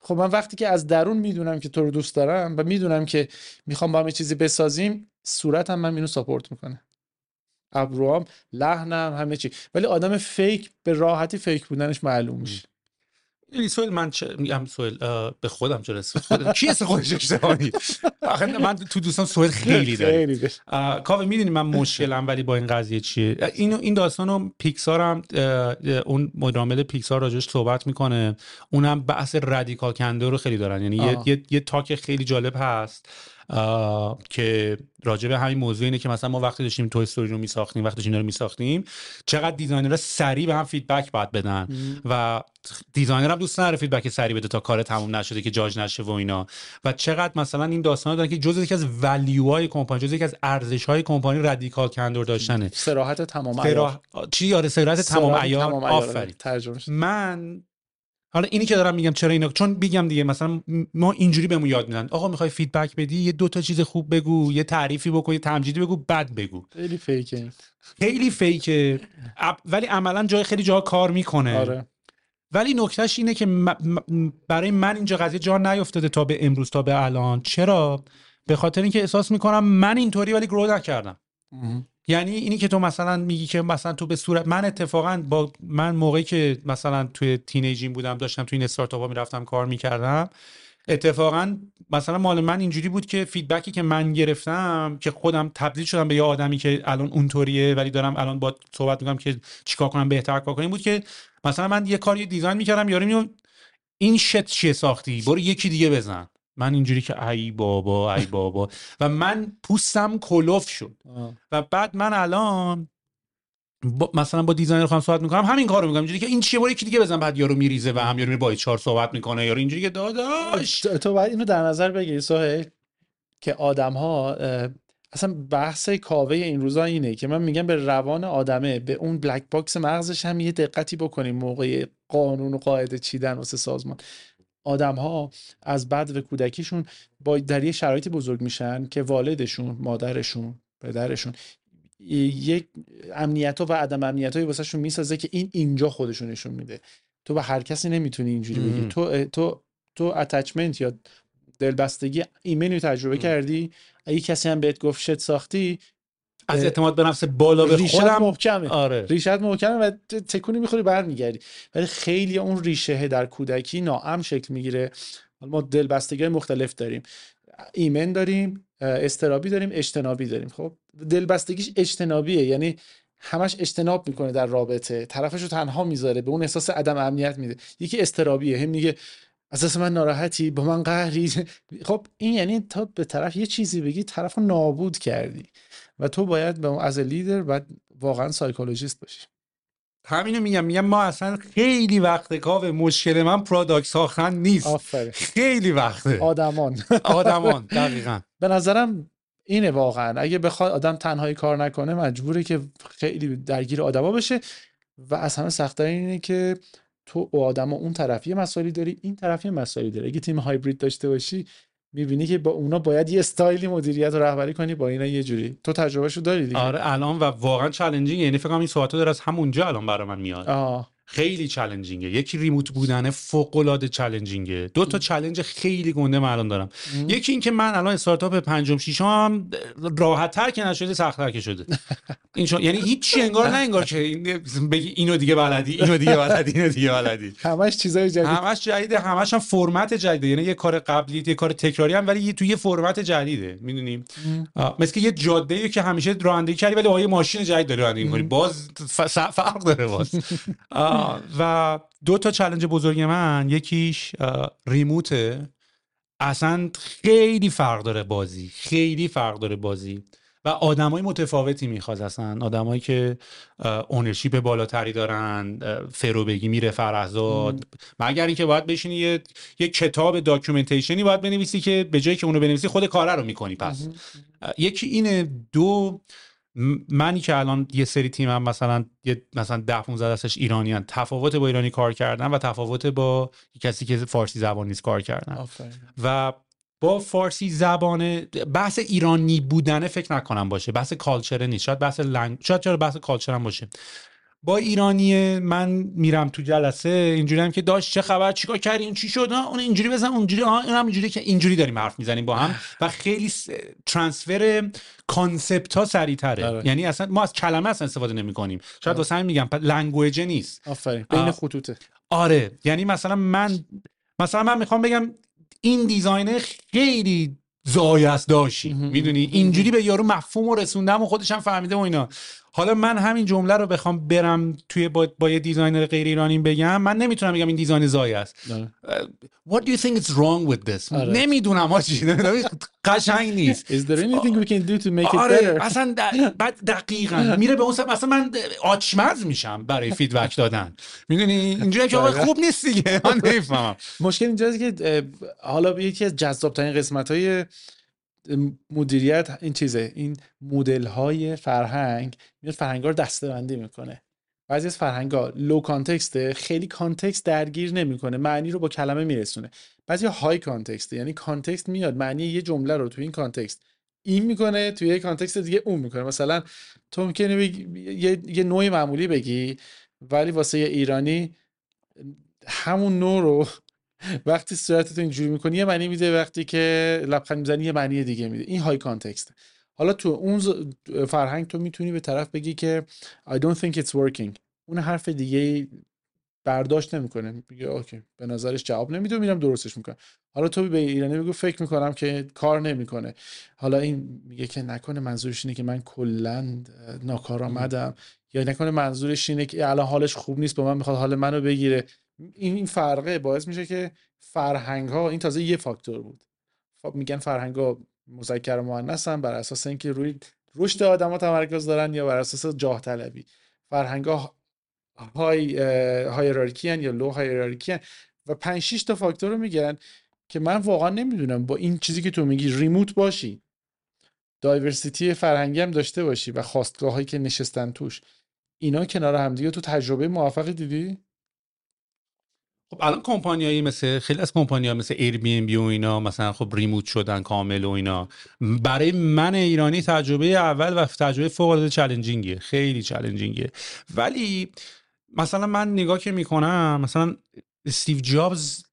Speaker 1: خب من وقتی که از درون می‌دونم که تو رو دوست دارم و می‌دونم که می‌خوام با هم چیزی بسازیم صورتم من اینو ساپورت می‌کنه. ابروام لحنم همه چی. ولی آدم فیک به راحتی فیک بودنش معلوم میشه.
Speaker 2: این سوال من چه میگم سوال به خودم چرا خودم کی اسم خودش اشتباهی آخه من تو دوستان سوال خیلی دارم کاوه می‌دونی من مشکلم ولی با این قضیه چیه؟ این این داستانو پیکسار هم اون مدامل پیکسار راجش صحبت می‌کنه. اونم بحث radical candor رو خیلی دارن. یعنی یه, یه, یه talk خیلی جالب هست. که راجع به همین موضوع اینه که مثلا ما وقتی داشتیم توی Toy Story رو میساختیم وقتی داشتیم رو میساختیم چقدر designer ها سریع به هم feedback باید بدن و designer هم دوست نداره feedback سریع بده تا کار تموم نشده که جاج نشه و اینا. و چقدر مثلا این داستانا دارن که جزء یکی از value های کمپانی جزء یکی از ارزش‌های کمپانی radical candor داشتنه.
Speaker 1: صراحت تمام عیار.
Speaker 2: چی؟ آره صراحت تمام عیار. آفرین. من حالا اینی که دارم میگم چرا اینا چون میگم دیگه مثلا ما اینجوری بهمون یاد میدن. آقا می‌خوای فیدبک بدی؟ یه دو تا چیز خوب بگو یه تعریفی بکن یه تمجیدی بگو بد بگو.
Speaker 1: خیلی فیکه
Speaker 2: خیلی فیکه ولی عملا جای خیلی جا کار می‌کنه.
Speaker 1: آره.
Speaker 2: ولی نکتهش اینه که برای من اینجا قضیه جا نیافتاده تا به امروز تا به الان. چرا؟ به خاطر اینکه احساس می‌کنم من اینطوری ولی گرو نکردم. یعنی اینی که تو مثلا میگی که مثلا تو به صورت من اتفاقا با من موقعی که مثلا توی تینیجین بودم داشتم توی این استارتاپ ها می‌رفتم کار می‌کردم اتفاقا مثلا مال من اینجوری بود که فیدبکی که من گرفتم که خودم تبدیل شدم به یه آدمی که الان اونطوریه ولی دارم الان با صحبت می‌کنم که چیکار کنم بهتر کار کنم. بود که مثلا من یه کاری دیزاین می‌کردم یارو این شت چیه ساختی؟ برو یکی دیگه بزن. من اینجوری که ای بابا ای بابا. و من پوستم کلوف شد. و بعد من الان با مثلا با دیزاینر خواهم صحبت می‌کنم همین کارو می‌کنم. اینجوری که این چیه؟ یکی دیگه بزن بعد یارو میریزه و هم یارو می با چهار صحبت می‌کنه یارو اینجوری که داداش.
Speaker 1: تو باید اینو در نظر بگیری سهیل که آدم ها اصلا بحث کاوه این روزا اینه که من میگم به روان آدمه به اون بلک باکس مغزش هم یه دقتی بکنیم موقع قانون و قاعده چیدن واسه سازمان. آدم ها از بد و کودکیشون با در یه شرایطی بزرگ میشن که والدشون مادرشون پدرشون یک امنیت و عدم امنیت های شون می‌سازه که این اینجا خودشونشون میده. تو به هر کسی نمی‌تونی اینجوری بگی. تو تو تو اتچمنت یا دلبستگی ایمنی تجربه کردی اگه کسی هم بهت گفت شت ساختی
Speaker 2: از اعتماد به نفس بالا به خودم
Speaker 1: محکمه.
Speaker 2: آره.
Speaker 1: ریشت محکمه و تکونی می‌خوری برمیگردی. ولی خیلی اون ریشه در کودکی ناام شکل می‌گیره. ما دلبستگی مختلف داریم. ایمن داریم استرابی داریم اجتنابی داریم. خب دلبستگیش اجتنابیه. یعنی همش اجتناب می‌کنه در رابطه. طرفش رو تنها می‌ذاره به اون احساس عدم امنیت میده. یکی استرابیه. هم میگه اساس من ناراحتی؟ با من قهری؟ خب این یعنی تا به طرف یه چیزی بگی طرف رو نابود کردی و تو باید به از لیدر باید واقعا psychologist باشی.
Speaker 2: همینو میگم. میگم ما اصلا خیلی وقت کاوه مشکل من product ساختن نیست.
Speaker 1: آره.
Speaker 2: خیلی وقته.
Speaker 1: آدمان.
Speaker 2: آدمان دقیقا.
Speaker 1: به نظرم اینه واقعا. اگه بخواد آدم تنهایی کار نکنه مجبوره که خیلی درگیر آدما بشه و از همه سختتر اینه که تو و آدم اون طرفی مسائلی داری این طرفی مسائلی داری اگه تیم هایبرید داشته باشی می‌بینی که با اونا باید یه استایلی مدیریت و رهبری کنی با اینا یه جوری. تو تجربهشو داری دیگه.
Speaker 2: آره الان و واقعا چالنجینگ یعنی فکر کنم این صحبت داره از همونجا الان برای من میاد.
Speaker 1: آه.
Speaker 2: خیلی چالنجینگه. یکی ریموت بودن فوق العاده چالنجینگه. دو تا چالنج خیلی گنده من الان دارم. یکی این که من الان استارتاپ پنجم ششم راحت تر که نشده سخت تر که شده. این یعنی هیچ انگار نه انگار که بگی اینو دیگه بلدی اینو دیگه بلدی اینو دیگه بلدی.
Speaker 1: همش چیزای جدید.
Speaker 2: همش جدیده همش هم فرمت جدیده. یعنی یه کار قبلی یه کار تکراری هم ولی تو یه فرمت جدیده می‌دونیم؟ مثل یه جاده که همیشه رانندگی کردی ولی با ماشین جدید داری رانندگی کنی باز فرق داره باز. و دو تا چلنج بزرگ من یکیش ریموته اصلا خیلی فرق داره بازی خیلی فرق داره بازی. و آدمای متفاوتی می‌خواد اصلا. آدمایی که اونرشیپ بالاتری دارن فروبگی میره فرهزاد. مگر اینکه باید بشینی یه, یه کتاب داکیومنتیشنی باید بنویسی که به جایی که اونو بنویسی خود کاره رو می‌کنی پس. یکی اینه. دو منی که الان یه سری تیم هم مثلا یه مثلا 10 15 دستش ایرانیان تفاوت با ایرانی کار کردن و تفاوت با کسی که فارسی زبان نیست کار کردن. و با فارسی زبان بحث ایرانی بودن فکر نکنم باشه بحث کالچر نیست شاید بحث لنگ... شاید چرا بحث کالچر هم باشه. با ایرانی من میرم تو جلسه اینجوری هم که داشت چه خبر چیکار کردی چی شد؟ اون اینجوری بزن اونجوری آه این هم اینجوری که اینجوری داریم حرف می‌زنیم با هم و خیلی ترانسفر کانسپت ها سریعتره.
Speaker 1: آره.
Speaker 2: یعنی اصلا ما از کلمه اصلا استفاده نمی کنیم شاید واسه همین میگم لنگویج نیست.
Speaker 1: آفرین. بین. خطوطه.
Speaker 2: آره. یعنی مثلا من مثلا من می‌خوام بگم این دیزاینر خیلی زایست داشتی. می‌دونی؟ اینجوری به یارو مفهوم و رسوندم و خودش هم فهمیده و اینا. حالا من همین جمله رو بخوام برم توی با, با یه designer غیر ایرانی بگم. من نمی‌تونم بگم این design زاییست.
Speaker 1: آره.
Speaker 2: What do you think is wrong with this?
Speaker 1: آره.
Speaker 2: نمی‌دونم آجی. قشنگ نیست.
Speaker 1: Is there anything we can do to make it
Speaker 2: آره
Speaker 1: better?
Speaker 2: اصلا د- بعد دقیقا. میره به اون سمت. مثلا من آچمز میشم برای feedback دادن. می‌دونی؟ اینجوری که. خوب نیست دیگه. من نمی‌فهمم.
Speaker 1: مشکل اینجاست که حالا یکی از جذابترین قسمت های مدیریت این چیزه. این مدل های فرهنگ میاد فرهنگ رو دسته می‌کنه. بعضی از فرهنگ ها low context ه خیلی context درگیر نمی‌کنه. معنی رو با کلمه میرسونه. بعضی high context ه یعنی context میاد. معنی یه جمله رو توی این context این می‌کنه توی یه context دیگه اون می‌کنه. مثلا تو ممکنه یه, یه no معمولی بگی ولی واسه یه ایرانی همون no رو وقتی صورتتو اینجوری می‌کنی یه معنی میده وقتی که لبخند می‌زنی یه معنی دیگه میده. این high context حالا تو اون فرهنگ تو می‌تونی به طرف بگی که I don't think it's working. اون حرف دیگه برداشت نمی‌کنه. میگه okay به نظرش جواب نمیده میرم درستش می‌کنم. حالا تو به ایرانی بگو فکر می‌کنم که کار نمی‌کنه. حالا این میگه که نکنه منظورش اینه که من کلا ناکارآمدم. یا نکنه منظورش اینه که الان حالش خوب نیست با من می‌خواد حال منو بگیره. این فرقه باعث میشه که فرهنگ ها این تازه یه فاکتور بود. خب میگن فرهنگ ها مذکر و مؤنثن بر اساس اینکه روی رشد آدما تمرکز دارن یا بر اساس جاه طلبی. فرهنگ ها های هایرارکی یا لو هایرارکی و 5 6 تا فاکتور رو میگن که من واقعا نمی‌دونم با این چیزی که تو میگی ریموت باشی دایورسیتی فرهنگی هم داشته باشی و خواستگاه هایی که نشستن توش اینا کنار همدیگه تو تجربه موفقی دیدی؟
Speaker 2: خب الان کمپانیایی مثل خیلی از کمپانی ها مثل Airbnb و اینا مثلا خب remote شدن کامل و اینا. برای من ایرانی تجربه اول و تجربه فوق العاده challenging ه خیلی challenging ه ولی مثلا من نگاه که می‌کنم مثلا استیو جابز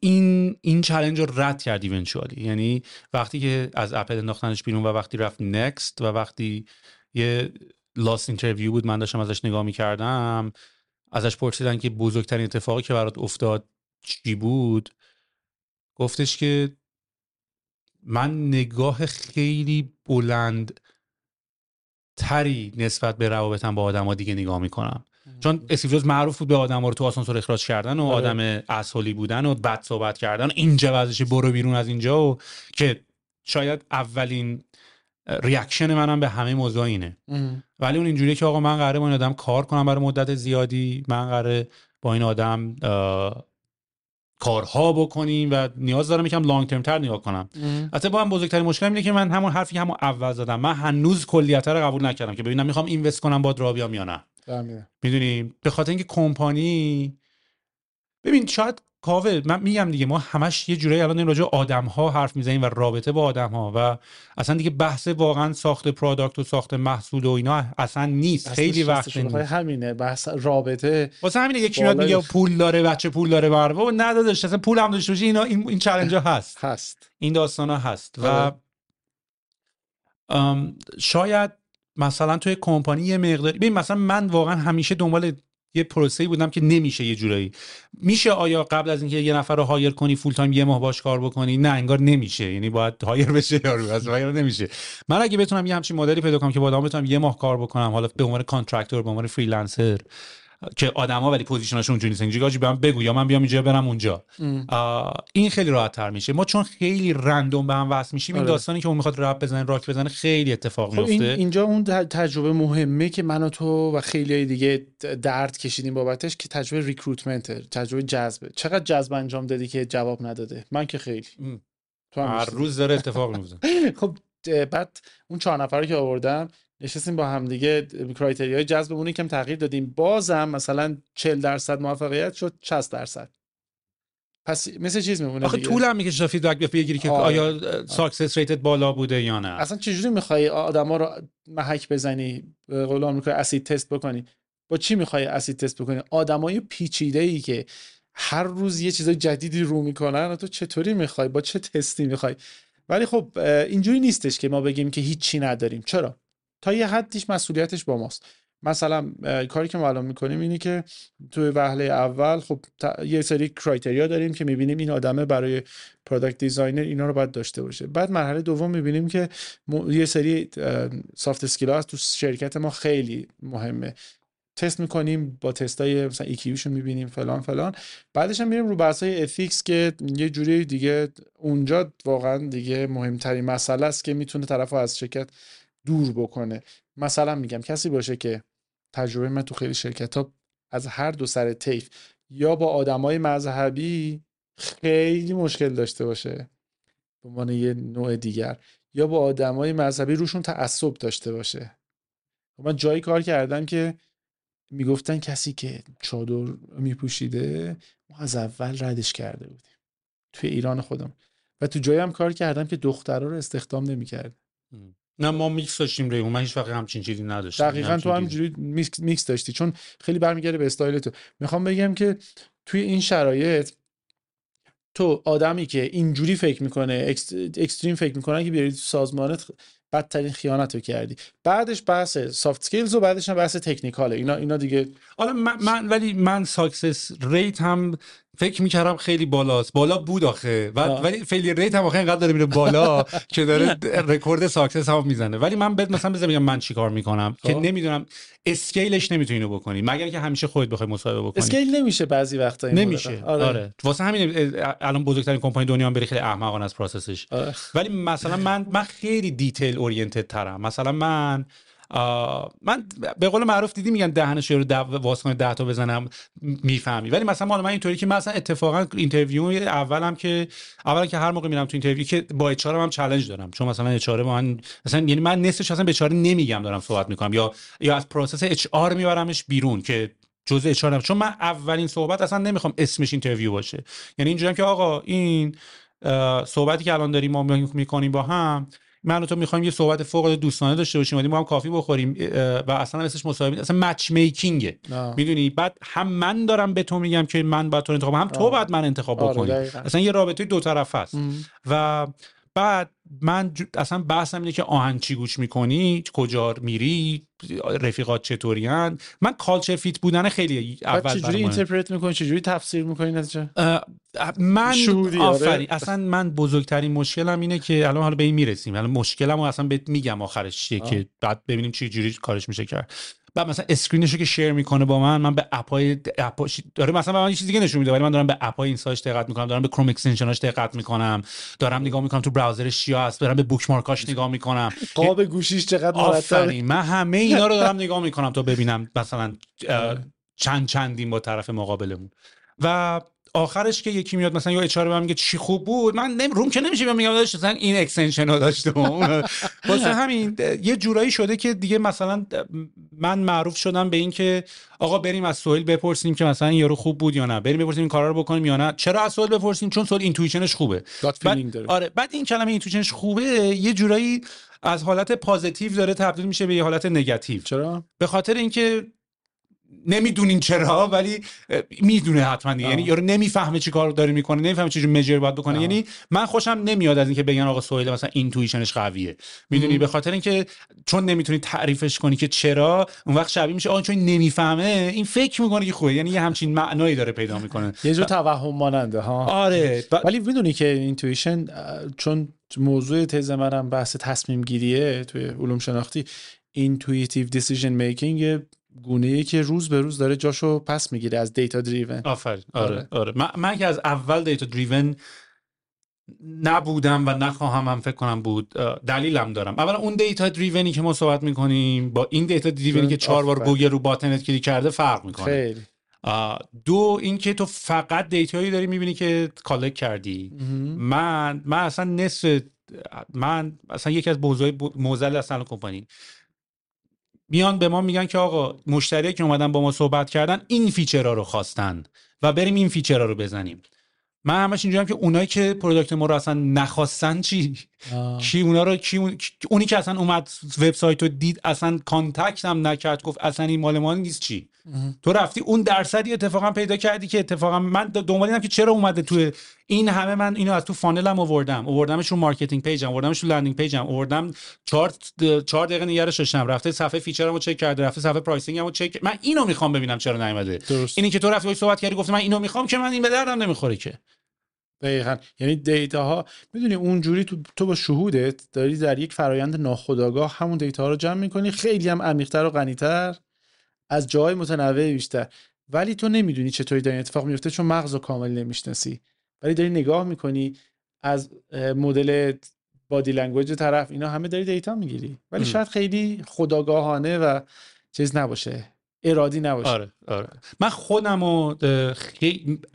Speaker 2: این این چالش رو رد کرد eventually یعنی وقتی که از اپل انداختنش بیرون و وقتی رفت NeXT و وقتی یه lost interview بود من داشتم ازش نگاه می‌کردم. ازش پرسیدن که بزرگترین اتفاقی که برات افتاد چی بود؟ گفتش که من نگاه خیلی بلند تری نسبت به روابطم با آدم دیگه نگاه می‌کنم. چون استیو معروف بود به آدم رو تو آسانسور اخراج کردن و
Speaker 1: آره.
Speaker 2: آدم اصولی بودن و بد صحبت کردن. اینجا وضعش برو بیرون از اینجا و که شاید اولین ریاکشن منم به همه موضوع اینه. ولی اون اینجوریه که آقا من قراره با این آدم کار کنم برای مدت زیادی من قراره با این آدم کارها بکنیم و نیاز دارم یکم لانگ ترم تر نگاه کنم. حتی با هم بزرگترین مشکل اینه که من همون حرفی که همون اول زدم من هنوز کلیت رو قبول نکردم که ببینم می‌خوام اینوست کنم با را بیام یا نه. می‌دونی؟ به خاطر اینکه کمپانی ببین شاید کاوه من میگم دیگه ما همش یه جورایی الان داریم راجع آدم ها حرف می‌زنیم و رابطه با آدم ها و اصلا دیگه بحث واقعا ساخت پروداکت و ساخت محصول و اینا اصلا نیست. خیلی وقت
Speaker 1: می‌خوای. همینه بحث رابطه
Speaker 2: واسه همین یکی میاد میگه پول داره بچه پول داره بروا و ندادش اصلا پول هم داشته باشه اینا این این چالش ها هست.
Speaker 1: هست.
Speaker 2: این داستان ها هست. و
Speaker 1: آره.
Speaker 2: شاید مثلا توی کمپانی یه مقداری ببین مثلا من واقعا همیشه دنبال یه پروسه‌ای بودم که نمیشه یه جورایی. میشه آیا قبل از اینکه یه نفر رو hire کنی full time یه ماه باش کار بکنی؟ نه انگار نمیشه. یعنی باید hire بشه یارو از غیر نمیشه. من اگه بتونم یه همچین مدلی پیدا کنم که با آدم بتونم یه ماه کار بکنم حالا به عنوان contractor به عنوان freelancer که آدما ولی position اشون اونجوری نیست اینجوری به من بگو یا من بیام اینجا برم اونجا. این خیلی راحت تر میشه. ما چون خیلی random به هم وصل میشیم این
Speaker 1: آره.
Speaker 2: داستانی که اون می‌خواد rap بزنه راک بزنه خیلی اتفاق
Speaker 1: خب این
Speaker 2: میفته.
Speaker 1: اینجا اون تجربه مهمه که من و تو و خیلی های دیگه درد کشیدیم بابتش که تجربه ریکروتمنته تجربه جذبه. چقدر جذب انجام دادی که جواب نداده؟ من که خیلی. تو
Speaker 2: هر. روز داره اتفاق میفته.
Speaker 1: خب بعد اون چهار نفر که آوردم نشستیم با هم دیگه کرایتریای جذبمون یکم تغییر دادیم. بازم مثلا 40 درصد موفقیت شد 60 درصد. پس مثل چیز میمونه
Speaker 2: آخه
Speaker 1: دیگه.
Speaker 2: طول هم می‌کشه فیدبک بگیری که
Speaker 1: آره.
Speaker 2: آیا ساکسس ریتت بالا بوده یا نه.
Speaker 1: اصلا چجوری می‌خوای آدما رو محک بزنی؟ به قول آمریکا اسید تست بکنی. با چی می‌خوای اسید تست بکنی؟ آدمای پیچیده ای که هر روز یه چیزای جدیدی رو می‌کنن تو چطوری می‌خوای؟ با چه تستی می‌خوای؟ ولی خب اینجوری نیستش که ما بگیم که هیچی نداریم. چرا؟ تا یه حدیش مسئولیتش با ماست. مثلا کاری که ما الان می‌کنیم اینه که توی وهله اول خب یه سری کرایتریا داریم که می‌بینیم این آدمه برای پروداکت دیزاینر اینا رو باید داشته باشه. بعد مرحله دوم می‌بینیم که یه سری سافت اسکیل تو شرکت ما خیلی مهمه. تست می‌کنیم با تستای مثلا ایکیوشو می‌بینیم فلان فلان. بعدش هم میریم رو بحث های اتیکس که یه جوری دیگه اونجا واقعا دیگه مهمترین مسئله است که می‌تونه طرف از شرکت دور بکنه. مثلا میگم کسی باشه که تجربه من تو خیلی شرکت ها از هر دو سر تیف یا با آدمای مذهبی خیلی مشکل داشته باشه. به عنوان یه نوع دیگر. یا با آدمای مذهبی روشون تعصب داشته باشه. من جایی کار کردم که می‌گفتن کسی که چادر میپوشیده ما از اول ردش کرده بودیم. توی ایران خودم. و تو جایی هم کار کردم که دخترها رو استخدام نمی‌کرد
Speaker 2: نه ما میکس داشتیم ریو من هیچ وقت همچین چیزی نداشتم
Speaker 1: دقیقا تو همجوری میکس, میکس داشتی. چون خیلی برمیگرده به استایل تو. می‌خوام بگم که توی این شرایط تو آدمی که اینجوری فکر می‌کنه اکستریم فکر می‌کنه که بیاری تو سازمانت بدترین خیانت رو کردی. بعدش بحث سافت سکیلز و بعدش هم بحث تکنیکاله اینا اینا دیگه
Speaker 2: حالا من, من ولی من ساکسس ریت هم فکر می‌کردم خیلی بالاست. بالا بود آخه. ولی فیلی ریت هم آخه اینقدر داره میره بالا که داره رکورد ساکسس هم می‌زنه. ولی من بهت مثلا بذار من چیکار می‌کنم که نمی‌دونم اسکیلش نمی‌تونی اینو بکنی. مگر که همیشه خودت بخوای مصاحبه بکنی.
Speaker 1: اسکیل نمیشه بعضی وقتا
Speaker 2: نمیشه. آره. آره. واسه همین الان بزرگترین کمپانی دنیا هم بری خیلی احمقانه از پروسسش آره. ولی مثلا من من خیلی دیتیل اورینتد ترم. مثلا من من به قول معروف دیدی میگن دهنش رو واس کنه 10 تا بزنم می‌فهمی. ولی مثلا من اینطوری که مثلا اتفاقا اینترویو اولم که اولا که هر موقع میرم تو اینترویو که با اچ هم چالش دارم. چون مثلا اچ با من مثلا یعنی من نصفش اصلا به اچ نمیگم دارم صحبت می‌کنم. یا یا از پروسس اچ آر میبرمش بیرون که جزء اچ چون من اولین صحبت اصلا نمی‌خوام اسمش اینترویو باشه. یعنی اینجوریه که آقا این صحبتی که الان داریم ما می‌کنیم با هم من و تو می‌خوایم یه صحبت فوق دوستانه داشته باشیم با هم کافی بخوریم و اصلا اسمش مصاحبه اصلا مچ میکینگه می‌دونی؟ بعد هم من دارم به تو میگم که من باید تو انتخاب هم تو بعد من انتخاب آره، بکنی. اصلا یه رابطه دو طرف هست. و بعد من اصلا بحثم اینه که آهنگ چی گوش می‌کنی؟ کجا میری؟ رفیقات چطورین من کالچر فیت بودن خیلی
Speaker 1: اول چجوری اینترپرت می‌کنی؟ چجوری تفسیر می‌کنی نتیجه؟
Speaker 2: من آره. آفرین. اصلا من بزرگترین مشکلم اینه که الان حالا به این می‌رسیم. الان مشکلمو اصلا بهت میگم آخرش چیه که بعد ببینیم چه جوری کارش میشه کرد. بعد مثلا اسکرینش رو که شیر می‌کنه با من من به اپای اپاش داره مثلا به من یه چیز دیگه نشون میده ولی من دارم به اپای اینساش دقت می‌کنم دارم به کروم اکستنشناش دقت می‌کنم دارم نگاه می‌کنم تو براوزرش چی هست دارم به بوک مارکاش نگاه می‌کنم.
Speaker 1: قاب گوشیش چقدر مرتب.
Speaker 2: من همه اینا رو دارم نگاه می‌کنم تا ببینم مثلا چند چندیم با طرف مقابلمون. و آخرش که یکی میاد مثلا یا اچار به میگه چی خوب بود من نمی... روم که نمیشه میگم داشت مثلا این اکستنشن رو داشته واسه همین یه جورایی شده که دیگه مثلا من معروف شدم به این که آقا بریم از سویل بپرسیم که مثلا این یارو خوب بود یا نه. بریم بپرسیم این کارا رو بکنیم یا نه. چرا از سویل بپرسیم؟ چون سویل اینتویشنش خوبه.
Speaker 1: بعد...
Speaker 2: آره بعد این کلمه اینتویشنش خوبه یه جورایی از حالت پازیتیو داره تبدیل میشه به یه حالت نگاتیو
Speaker 1: چرا؟
Speaker 2: به خاطر اینکه نمی‌دونین چرا ولی می‌دونه حتما دیگه. یعنی یارو نمی‌فهمه چی کار داره می‌کنه نمی‌فهمه چه مجر باید بکنه. یعنی من خوشم نمیاد از اینکه بگن آقا سهیل مثلا اینتویشنش قویه. می‌دونی؟ به خاطر اینکه چون نمی‌تونی تعریفش کنی که چرا اون وقت شبیه میشه آقا چون نمی‌فهمه این فکر می‌کنه که خوبه. یعنی یه همچین معنایی داره پیدا می‌کنه.
Speaker 1: یه جور توهم ماننده ها.
Speaker 2: آره.
Speaker 1: ولی می‌دونی که اینتویشن چون موضوع تز منم بحث تصمیم گیریه توی علوم شناختی اینتویتیو دیسیژن میکینگ گونه ای که روز به روز داره جاشو پس می‌گیره از دیتا دریون
Speaker 2: آفرین. آره آره, آره. من, من که از اول دیتا دریون نبودم و نخواهم هم فکر کنم بود دلیلم دارم. اولا اون دیتا دریونی که ما صحبت می‌کنیم با این دیتا دریونی که چهار بار گوگل رو باتنت کلیک کرده فرق می‌کنه.
Speaker 1: خیلی.
Speaker 2: دو اینکه تو فقط دیتایی داری می‌بینی که کالک کردی. من من اصلا نصف من اصلا یکی از موزل اصلا کمپانی. میان به ما میگن که آقا مشتری که اومدن با ما صحبت کردن این فیچرها رو خواستن و بریم این فیچرها رو بزنیم. من همش اینجوریم که اونایی که پروداکت ما رو اصلا نخواستن چی؟ کی اونا رو کی اون- کی- اونی که اصلا اومد وبسایت رو دید اصلا کانتکت هم نکرد گفت اصلا این مال ما نیست چی؟ تو رفتی اون درصدی اتفاقا پیدا کردی که اتفاقا من دنبال اینم که چرا اومده تو این همه من اینو از تو funnel م آوردم. آوردمش رو marketing page م آوردمش رو landing page م آوردم چهار چهار دقیقه نگرش داشتم. رفته صفحه feature مو چک کرده رفته صفحه pricing مو چک من اینو می‌خوام ببینم چرا نیومده. اینی که تو رفتی صحبت کردی گفتی من اینو می‌خوام که من این به دردم نمی‌خوره که.
Speaker 1: دقیقا. یعنی data ها می‌دونی اونجوری تو, تو با شهودت داری در یک فرایند ناخودآگاه همون data ها رو جمع می‌کنی. خیلی هم عمیقتر و غنیتر از جای متنوع بیشتر. ولی تو نمی‌دونی چطوری در این اتفاق میفته چون مغز رو کامل نمی‌شناسی. ولی داری نگاه می‌کنی از مدل body language طرف اینا همه داری data می‌گیری. ولی
Speaker 2: ام.
Speaker 1: شاید خیلی خودآگاهانه و چیز نباشه ارادی نباشه.
Speaker 2: آره آره. من خودم و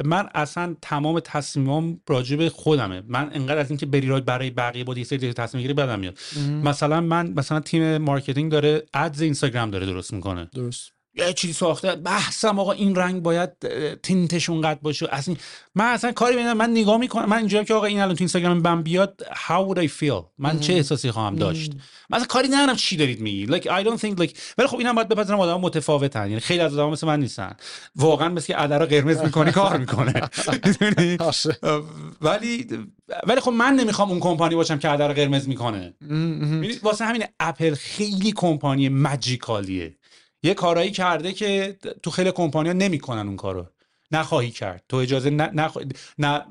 Speaker 2: من اصلا تمام تصمیمام راجع به خودمه. من انقدر از اینکه بری برای بقیه با یه سری data تصمیم بگیری بدم میاد. مثلا من مثلا تیم marketing داره ads اینستاگرام داره درست می‌کنه.
Speaker 1: درست.
Speaker 2: یه چیزی ساخته. بحثم آقا این رنگ باید tint ش اونقدر باشه. از این من اصلا کاری ببینم من نگاه می‌کنم من اینجا که آقا این الان تو اینستاگرام من بیاد how would I feel من چه احساسی خواهم داشت؟ من اصلا کاری ندارم چی دارید میگی. Like I don't think like ولی خب اینم باید بپذیرم آدم متفاوتن. یعنی خیلی از آدم مثل من نیستن. واقعا مثل که ads را قرمز می‌کنی کار می‌کنه. ولی ولی خب من نمی‌خوام اون کمپانی باشم که عدرا قرمز می‌کنه. واسه همین اپل خیلی کمپانی مجیکالیه. یه کارایی کرده که تو خیلی کمپانیا نمی‌کنن اون کارو. نخواهی کرد. تو اجازه نه نه نه,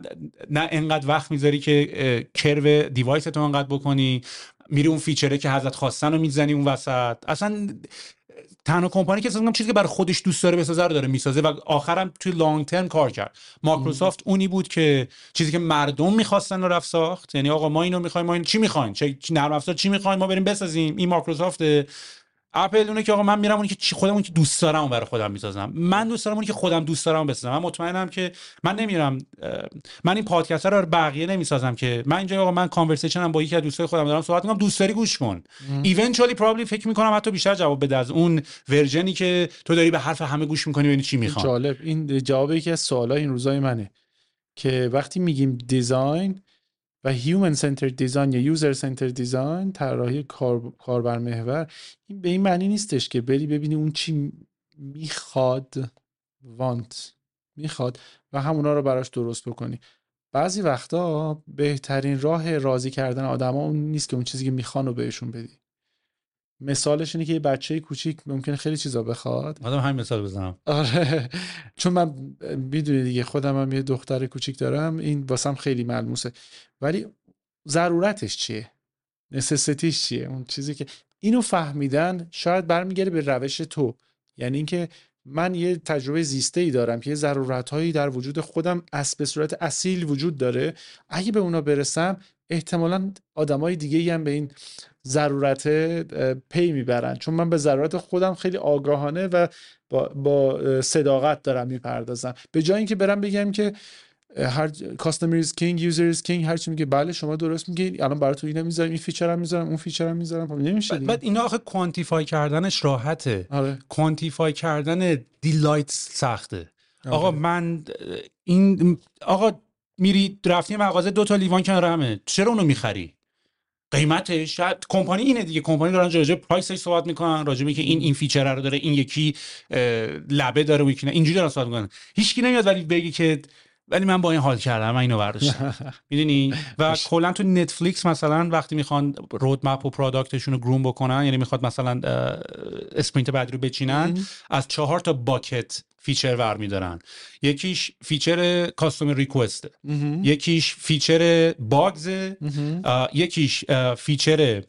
Speaker 2: نه انقدر وقت می‌ذاری که کرو دیوایس تو انقدر بکنی میری اون فیچره که حضرت خواستن رو می‌زنی اون وسط. اصلا تنها کمپانی که اصلا چیزی که برای خودش دوست داره بسازه رو داره می‌سازه و آخرم توی لانگ ترم کار کرد. مایکروسافت اونی بود که چیزی که مردم می‌خواستن رو رفت ساخت. یعنی آقا ما اینو می‌خوایم ما این چی می‌خواین؟ چه نرم افزار چی می‌خواین ما بریم بسازیم. این مایکروسافت اپل اونه که آقا من میرم اونی که چی خودم اون که دوست دارم برای خودم می‌سازم. من دوست دارم اونی که خودم دوست دارم بسازم. من مطمئنم که من نمیرم من این پادکست رو بقیه نمی‌سازم که من اینجا آقا من conversation م با یکی از دوستای خودم دارم صحبت می‌کنم دوست داری گوش کن. eventually probably فکر می‌کنم حتی بیشتر جواب بده از اون version ی که تو داری به حرف همه گوش می‌کنی ببینی چی می‌خوان
Speaker 1: جالب. این جواب یکی از سوالای این روزای منه که وقتی میگیم design و human center design یا user center design طراحی کار کاربر محور این به این معنی نیستش که بری ببینی اون چی می‌خواد want می‌خواد و همونا رو براش درست بکنی. بعضی وقتا بهترین راه راضی کردن آدما اون نیست که اون چیزی که می‌خوان رو بهشون بدی. مثالش اینه که یه بچه کوچیک ممکنه خیلی چیزا بخواد.
Speaker 2: آدم همین مثال بزنم.
Speaker 1: آره. چون من می‌دونی دیگه خودم هم یه دختر کوچیک دارم این واسم خیلی ملموسه. ولی ضرورتش چیه؟ نسستیش چیه؟ اون چیزی که اینو فهمیدن شاید برمیگرده به روش تو. یعنی اینکه من یه تجربه زیسته ای دارم که یه ضرورت هایی در وجود خودم از به صورت اصیل وجود داره. اگه به اونا برسم احتمالا آدمای دیگه ای هم به این ضرورت پی می‌برن. چون من به ضرورت خودم خیلی آگاهانه و با, با صداقت دارم می‌پردازم. به جای اینکه برم بگم که هر customer is king user is king هر چی میگه بله شما درست میگید الان برای تو اینو می‌ذارم این feature هم می‌ذارم اون feature هم می‌ذارم. خب نمیشه.
Speaker 2: بعد اینا آخه quantify کردنش راحته.
Speaker 1: آره.
Speaker 2: quantify کردن delight سخته. آقا
Speaker 1: آره.
Speaker 2: من اه، این آقا میری رفتی مغازه دو تا لیوان کنار همه. چرا اونو می‌خری؟ قیمتش شاید کمپانی اینه دیگه. کمپانی دارن راجع به price ش صحبت می‌کنن. راجع به که این این feature رو داره این یکی لبه داره و یکی نه اینجوری دارن صحبت می‌کنن. هیچکی نمیاد ولی بگی که ولی من با این حال کردم من اینو برداشتم. می‌دونی؟ و کلا تو نتفلیکس مثلا وقتی می‌خوان roadmap و product شون رو groom بکنن یعنی می‌خواد مثلا sprint بعدی رو بچینن از چهار تا bucket feature ور میدارن. یکیش feature customer request یکیش feature bugs یکیش feature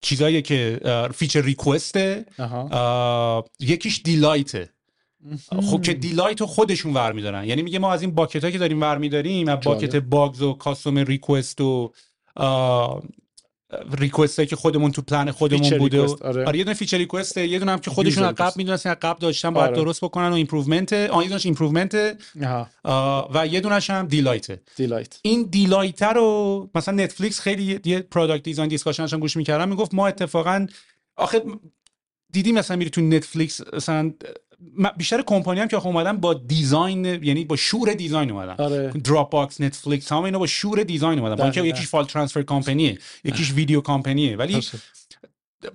Speaker 2: چیزایی که feature request
Speaker 1: ه.
Speaker 2: یکیش delight ه خب که delight رو خودشون ور میدارن. یعنی میگه ما از این bucket که داریم ور میداریم از bucket bugs و customer request و request که خودمون تو پلن خودمون بوده و-
Speaker 1: آره.
Speaker 2: آره یه دونه feature request یه دونه هم که خودشون از قبل. می‌دونستن از قبل داشتن باید
Speaker 1: آره.
Speaker 2: درست بکنن و improvement آن یه دونش
Speaker 1: improvement
Speaker 2: و یه دونش هم delight
Speaker 1: ه delight
Speaker 2: این delight رو مثلا نتفلیکس خیلی یه product design discussion ش هم گوش می‌کردم می‌گفت ما اتفاقا آخه دیدی مثلا میری تو نتفلیکس مثلا بیشتر کمپانی هم که اومدن با design یعنی با شور design اومدن
Speaker 1: آره.
Speaker 2: دراپ باکس نتفلیکس همه اینا با شور design اومدن با اینکه. یکیش file transfer کمپانیه یکیش ویدیو کمپانیه ولی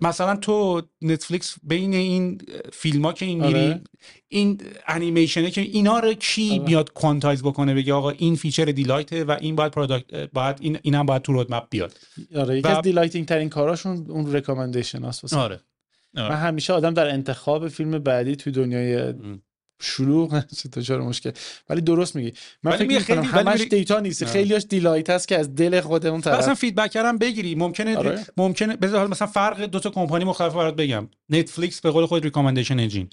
Speaker 2: مثلا تو نتفلیکس بین این فیلم ها که این میری
Speaker 1: آره.
Speaker 2: این انیمیشنه که اینا رو کی
Speaker 1: آره.
Speaker 2: میاد quantize بکنه بگه آقا این feature delight ه و این باید product باید این اینم باید تو roadmap بیاد
Speaker 1: آره یکی
Speaker 2: و-
Speaker 1: از delighting ترین کاراشون اون recommendation هست واسه
Speaker 2: آره
Speaker 1: من همیشه آدم در انتخاب فیلم بعدی توی دنیای شلوغ دچار مشکل. ولی درست میگی. من فکر می‌کنم
Speaker 2: خیلی-
Speaker 1: همش data نیست.
Speaker 2: آه.
Speaker 1: خیلیاش delight هست که از دل خود اون
Speaker 2: اصلا
Speaker 1: طرف.
Speaker 2: feedback هم بگیری. ممکنه
Speaker 1: آره.
Speaker 2: ممکنه بذار مثلا فرق دو تا کمپانی مختلف برات بگم. نتفلیکس به قول خود recommendation engine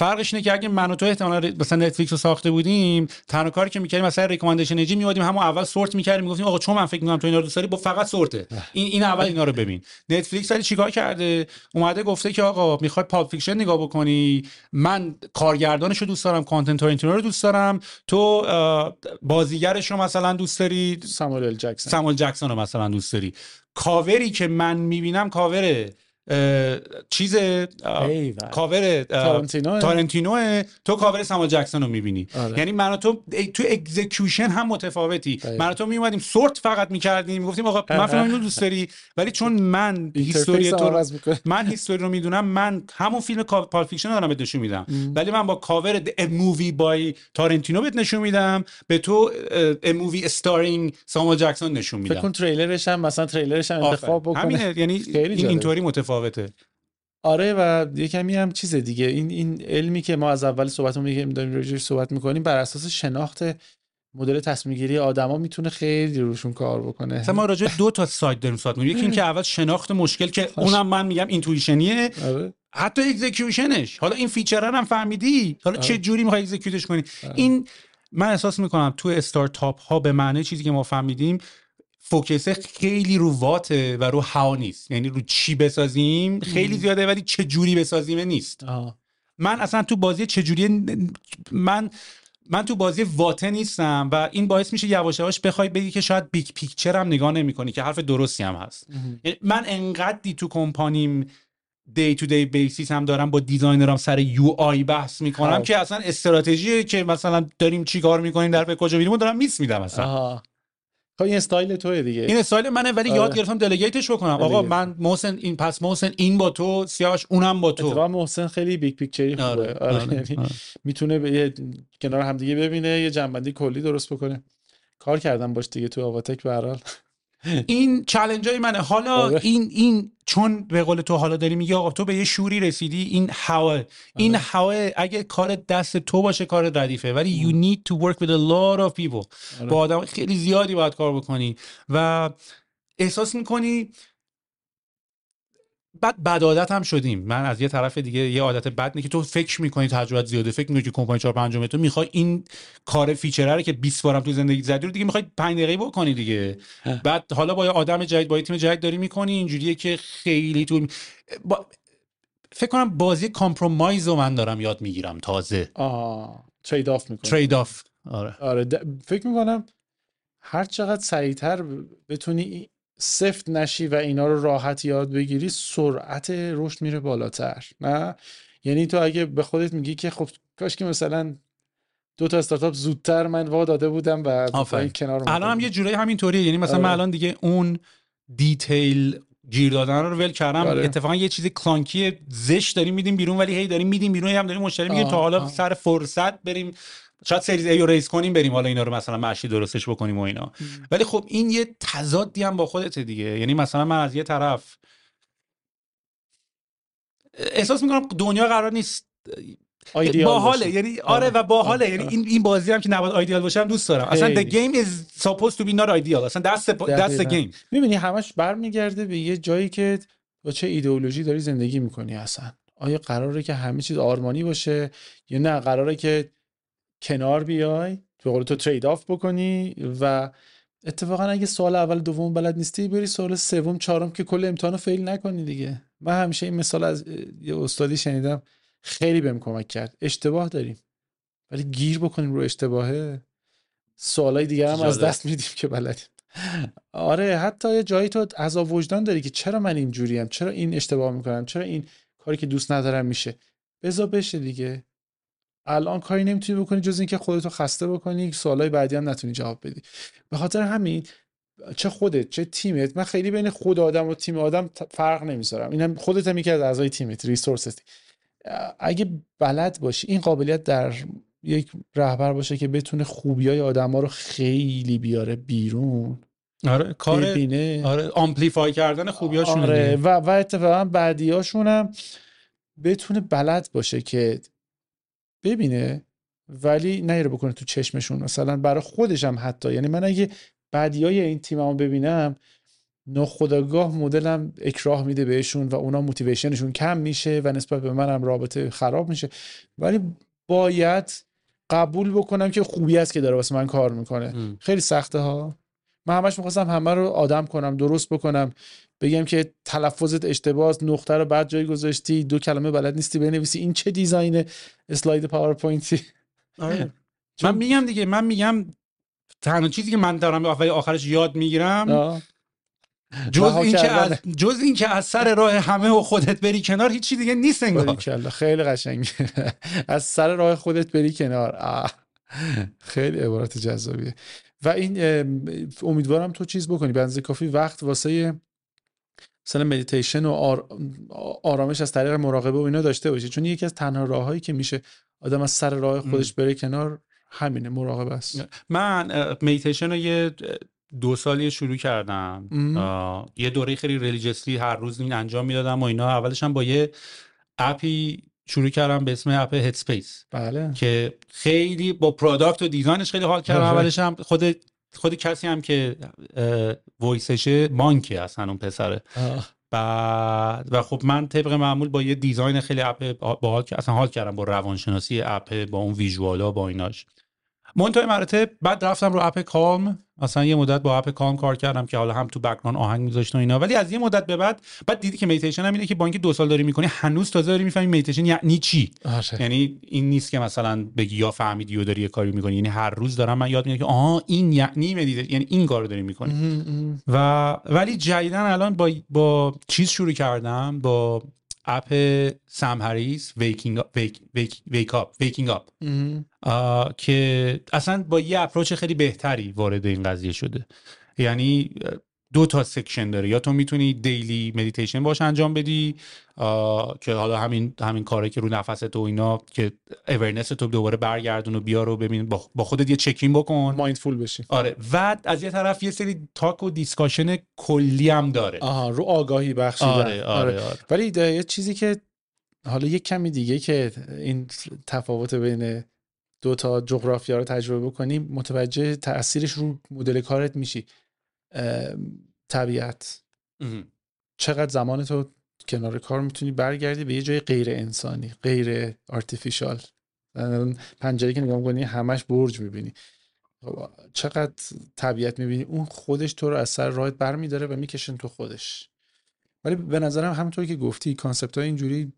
Speaker 2: فرقش اینه که اگه من و تو احتمالاً مثلا نتفلیکس رو ساخته بودیم تنها کاری که می‌کردیم مثلا recommendation engine میومدیم همون اول sort می‌کردیم می‌گفتیم آقا چون من فکر می‌کنم تو اینا رو دوست داری با فقط sort ه. این این اول اینا رو ببین. نتفلیکس ولی چیکار کرده؟ اومده گفته که آقا می‌خوای پالپ فیکشن نگاه بکنی. من کارگردانش رو دوست دارم کوئنتین تارنتینو رو دوست دارم. تو بازیگرش رو مثلا دوست داری؟
Speaker 1: ساموئل جکسون.
Speaker 2: ساموئل جکسون رو مثلا دوست داری. کاوری که من می‌بینم کاور اه، چیز. کاور.
Speaker 1: تارنتینوه
Speaker 2: تو کاور ساموئل جکسون رو می‌بینی
Speaker 1: آره.
Speaker 2: یعنی من تو تو execution هم متفاوتی
Speaker 1: دقیقا.
Speaker 2: من تو میومدیم sort فقط می‌کردیم می‌گفتیم آقا من فیلم اینو دوست داری ولی چون من
Speaker 1: history
Speaker 2: تو. من history رو می‌دونم من همون فیلم پالپ فیکشن دارم بهت نشون میدم ولی من با کاور مووی بای تارنتینو بهت نشون میدم به تو مووی استارینگ ساموئل جکسون نشون
Speaker 1: فکر
Speaker 2: میدم
Speaker 1: کن تریلرش هم مثلا تریلرش هم انتخاب. بکنه
Speaker 2: همینه یعنی. اینطوری متفاوته.
Speaker 1: آره و یه کمی هم چیز دیگه. این این علمی که ما از اول صحبتمون میگیم داریم راجعش صحبت می‌کنیم بر اساس شناخت مدل تصمیم گیری آدما می‌تونه خیلی روشون کار بکنه.
Speaker 2: مثلا ما راجع دو تا سایت داریم صحبت می‌کنیم. یکی این که اول شناخت مشکل که اونم من میگم اینتویشنیه
Speaker 1: آره.
Speaker 2: حتی اکزیکیوشنش حالا این فیچر هم فهمیدی؟ حالا چه جوری می‌خوای اکزیکیوتش کنی؟ این من احساس می‌کنم تو استارتاپ ها به معنی چیزی که ما فهمیدیم focus خیلی رو what ه و رو how نیست. یعنی رو چی بسازیم؟ خیلی زیاده ولی چه جوری بسازیم نیست.
Speaker 1: آها.
Speaker 2: من اصلا تو بازی چجوری من من تو بازی what ه نیستم و این باعث میشه یواش یواش بخوای بگی که شاید big picture هم نگاه نمی‌کنی که حرف درستی هم هست. یعنی من انقدری تو کمپانیم day to day basis هم دارم با designer ام سر UI بحث می‌کنم
Speaker 1: خب.
Speaker 2: که اصلا استراتژی که مثلا داریم چیکار می‌کنیم در به کجا میریم دارم miss میدم اصلا
Speaker 1: خب این استایل توه دیگه
Speaker 2: این استایل منه ولی
Speaker 1: آره.
Speaker 2: یاد گرفتم delegate ش بکنم آقا. من محسن این پس محسن این با تو سیاوش اونم با تو
Speaker 1: اتفاقا محسن خیلی big picture ی خوبه
Speaker 2: آره،
Speaker 1: آره,
Speaker 2: آره،
Speaker 1: یعنی
Speaker 2: آره.
Speaker 1: می‌تونه به یه کنار همدیگه ببینه یه جمع‌بندی کلی درست بکنه کار کردم باش دیگه تو آواتک به هر
Speaker 2: این چالش های منه حالا
Speaker 1: آره.
Speaker 2: این این چون به قول تو حالا داری میگی آقا تو به یه شوری رسیدی این how این
Speaker 1: آره.
Speaker 2: how اگه کار دست تو باشه کار ردیفه ولی you need to work with a lot of people
Speaker 1: آره.
Speaker 2: با آدم خیلی زیادی باید کار بکنی و احساس می‌کنی بعد بد عادت هم شدیم. من از یه طرف دیگه یه عادت بد اینه که تو فکر می‌کنی تجربت زیاده فکر می‌کنی که کمپانی 4 5 تو می‌خوای این کار feature ه رو که 20 بارم تو زندگی زدی رو دیگه می‌خوای 5 دقیقه بکنی دیگه. بعد حالا با یه آدم جدید با یه تیم جدید داری می‌کنی اینجوریه که خیلی تو با... فکر کنم بازی compromise رو من دارم یاد می‌گیرم تازه.
Speaker 1: آه trade-off می‌کنه
Speaker 2: trade-off آره.
Speaker 1: آره د- فکر می‌کنم هر چقدر سریعتر بتونی سفت نشی و اینا رو راحت یاد بگیری سرعت رشد میره بالاتر نه یعنی تو اگه به خودت میگی که خب کاش که مثلا دو تا استارتاپ زودتر من وا داده بودم و کنار
Speaker 2: الان هم. یه جورایی همینطوریه یعنی مثلا
Speaker 1: آره.
Speaker 2: من الان دیگه اون دیتیل گیر دادن رو ول کردم
Speaker 1: آره.
Speaker 2: اتفاقا یه چیز کلانکی زشت داریم میدیم بیرون ولی هی داریم میدیم بیرون هم داریم مشتری میگیم تا حالا
Speaker 1: آه.
Speaker 2: سر فرصت بریم شاید سریز ای رو ریز کنیم بریم حالا اینا رو مثلا مشی درستش بکنیم و اینا. ولی خب این یه تضادی هم با خودته دیگه. یعنی مثلا من از یه طرف احساس می‌کنم دنیا قرار نیست
Speaker 1: آیدیال
Speaker 2: باحاله. یعنی آره.
Speaker 1: آره.
Speaker 2: و باحاله.
Speaker 1: آره.
Speaker 2: یعنی این این بازی هم که نباید آیدیال باشه هم دوست دارم. اصلا the game is supposed to be not ideal. اصلا that's the, that's the
Speaker 1: دقیقاً.
Speaker 2: game.
Speaker 1: می‌بینی همش برمیگرده به یه جایی که با چه ایدئولوژی داری زندگی می‌کنی اصلا. آیا قراره که همه چیز آرمانی باشه یا نه؟ قراره که کنار بیای به قول تو ترید آف بکنی و اتفاقا اگه سال اول دوم بلد نیستی بری سال سوم چهارم که کل امتحانو فیل نکنی دیگه. من همیشه این مثال از یه استادی شنیدم خیلی بهم کمک کرد. اشتباه داریم. ولی گیر بکنیم رو اشتباهه. سوالای دیگه هم از. دست میدیم که بلدیم. آره حتی یه جایی تو عذاب وجدان داری که چرا من اینجوریم؟ چرا این اشتباه می‌کنم؟ چرا این کاری که دوست ندارم میشه؟ بذار بشه دیگه. الان کاری نمی‌تونی بکنی جز اینکه خودتو خسته بکنی سوالای بعدی هم نتونی جواب بدی. به خاطر همین چه خودت چه تیمت من خیلی بین خود آدم و تیم آدم فرق نمی‌ذارم. اینم خودت هم یکی از اعضای تیمت ریسورست اگه بلد باشی این قابلیت در یک رهبر باشه که بتونه خوبی های آدم ها رو خیلی بیاره بیرون.
Speaker 2: آره کار
Speaker 1: ببینه.
Speaker 2: آره آمپلیفای کردن خوبیاشون
Speaker 1: آره و, و اتفاقا بعدیاشون هم بتونه بلد باشه که ببینه ولی نیره بکنه تو چشمشون. مثلا برای خودش هم حتی. یعنی من اگه بعدی های این تیممو ببینم ناخداگاه مدلم اکراه میده بهشون و اونا موتیویشنشون کم میشه و نسبت به منم رابطه خراب میشه. ولی باید قبول بکنم که خوبی است که داره واسه من کار می‌کنه. خیلی سخته ها. من همش می‌خواستم همه رو آدم کنم درست بکنم. بگم که تلفظت اشتباه نقطه رو بعد جا گذاشتی دو کلمه بلد نیستی بنویسی. این چه design slide پاورپوینتی؟
Speaker 2: آره. من میگم دیگه من میگم تنها چیزی که من دارم آخرش یاد می‌گیرم جز این که از جز این که از سر راه همه و خودت بری کنار هیچی دیگه نیست انگار.
Speaker 1: خیلی قشنگ. از سر راه خودت بری کنار. خیلی عبارت جذابیه. و این امیدوارم تو چیز بکنی. بنظرم کافی وقت واسه مثلا مدیتیشن و آرامش از طریق مراقبه و اینا داشته باشی. چون یکی از تنها راههایی که میشه آدم از سر راه خودش بره کنار همینه مراقبه است.
Speaker 2: من مدیتیشن رو یه دو سالی شروع کردم. یه دوره خیلی religiously هر روز این انجام می‌دادم و اینا. اولش هم با یه app ی شروع کردم به اسم app Headspace
Speaker 1: بله.
Speaker 2: که خیلی با product و design ش خیلی حال کردم. اولش هم خود خود کسی هم که voice شه monk ه اصلا اون پسره. بعد و خب من طبق معمول با یه design خیلی up با اصلا حال کردم با روانشناسی app با اون visual ا با ایناش. منتهای مراتب بعد رفتم رو app Calm. مثلا یه مدت با app Calm کار کردم که حالا هم تو background آهنگ میذاشت و اینا. ولی از یه مدت به بعد بعد دیدی که میتیشن هم اینه که با اینکه دو سال داری می‌کنی هنوز تازه داری می‌فهمی میتیشن یعنی چی.
Speaker 1: آره.
Speaker 2: یعنی این نیست که مثلا بگی یا فهمیدی و داری یه کاری می‌کنی. یعنی هر روز دارم من یاد می‌گیرم که آها این یعنی مدیتیشن یعنی این کارو داری می‌کنی. و ولی جدیدا الان با با چیز شروع کردم. با app سم هریس Waking Wake Up Waking Up که اصلا با یه approach خیلی بهتری وارد این قضیه شده. یعنی دو تا section داره. یا تو می‌تونی daily meditation باش انجام بدی که حالا همین همین کاره که رو نفست و اینا که awareness تو دوباره برگردون و بیار و ببین با خودت یه check-in بکن.
Speaker 1: mindful بشی.
Speaker 2: آره. و از یه طرف یه سری talk و discussion کلی هم داره.
Speaker 1: آها رو آگاهی بخشیدن
Speaker 2: آره آره, آره. آره.
Speaker 1: ولی یه چیزی که حالا یه کمی دیگه که این تفاوت بین دو تا جغرافیا رو تجربه بکنی متوجه تاثیرش رو مدل کارت میشی. طبیعت. چقدر زمان تو کنار کار می‌تونی برگردی به یه جای غیر انسانی غیر artificial پنجره که نگاه می‌کنی همش برج می‌بینی. خب، چقدر طبیعت می‌بینی؟ اون خودش تو رو از سر راهت برمیداره و می‌کشن تو خودش. ولی به نظرم همونطور که گفتی کانسپت های اینجوری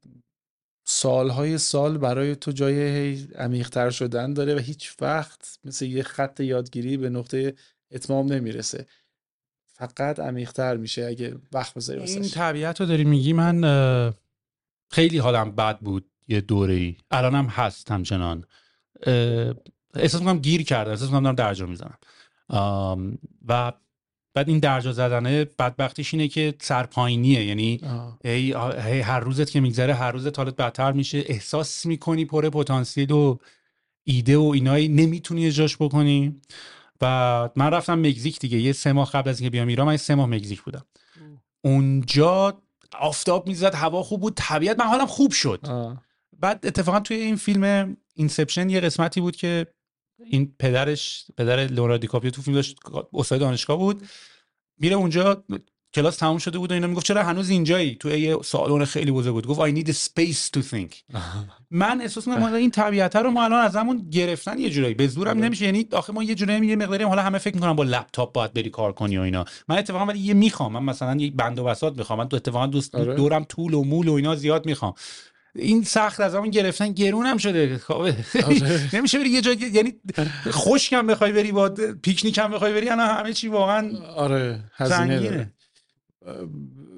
Speaker 1: سالهای سال برای تو جای عمیقتر شدن داره و هیچ وقت مثل یه خط یادگیری به نقطه اتمام نمی‌رسه. فقط عمیقتر میشه اگه وقت بذاری
Speaker 2: این طبیعت رو داری میگی من خیلی حالم بد بود یه دوره ای الانم هست همچنان. احساس می‌کنم گیر کرده احساس می‌کنم دارم درجا می‌زنم. و بعد این درجا زدنه بدبختیش اینه که سرپاینیه یعنی هی, هر روزت که میگذره هر روزت حالت بدتر میشه. احساس می‌کنی پر پتانسیل و ایده و اینایی نمی‌تونی اجراش بکنی. و من رفتم مکزیک دیگه. یه سه ماه قبل از اینکه بیام ایران من سه ماه مکزیک بودم. اونجا آفتاب می‌زد هوا خوب بود. طبیعت من حالم خوب شد. بعد اتفاقا توی این فیلم Inception یه قسمتی بود که این پدرش پدر لئوناردو دیکاپریو تو فیلم داشت استاد دانشگاه بود. میره اونجا کلاس تموم شده بود و اینا می‌گفت چرا هنوز اینجایی؟ تو یه سالن خیلی بزرگ بود. گفت I need a space to think. من احساس می‌کنم این طبیعت رو ما الان از همون گرفتن یه جورایی. به زورم آره. نمیشه. یعنی آخه ما یه جورایی یه مقداری حالا همه فکر می‌کنم با لپتاپ باید بری کار کنی و اینا. من اتفاقا ولی یه می‌خوام. من مثلا یک بند و بساط می‌خوام. من تو اتفاقا دوست آره. دورم tool و مول و اینا زیاد می‌خوام. این سخت از همون گرفتن گرون هم شده. خب، آره. نمیشه بری یه جای یعنی خشک هم بخوای بری با پیکنیک هم بخوای بری انا همه چی واقعا
Speaker 1: آره هزینه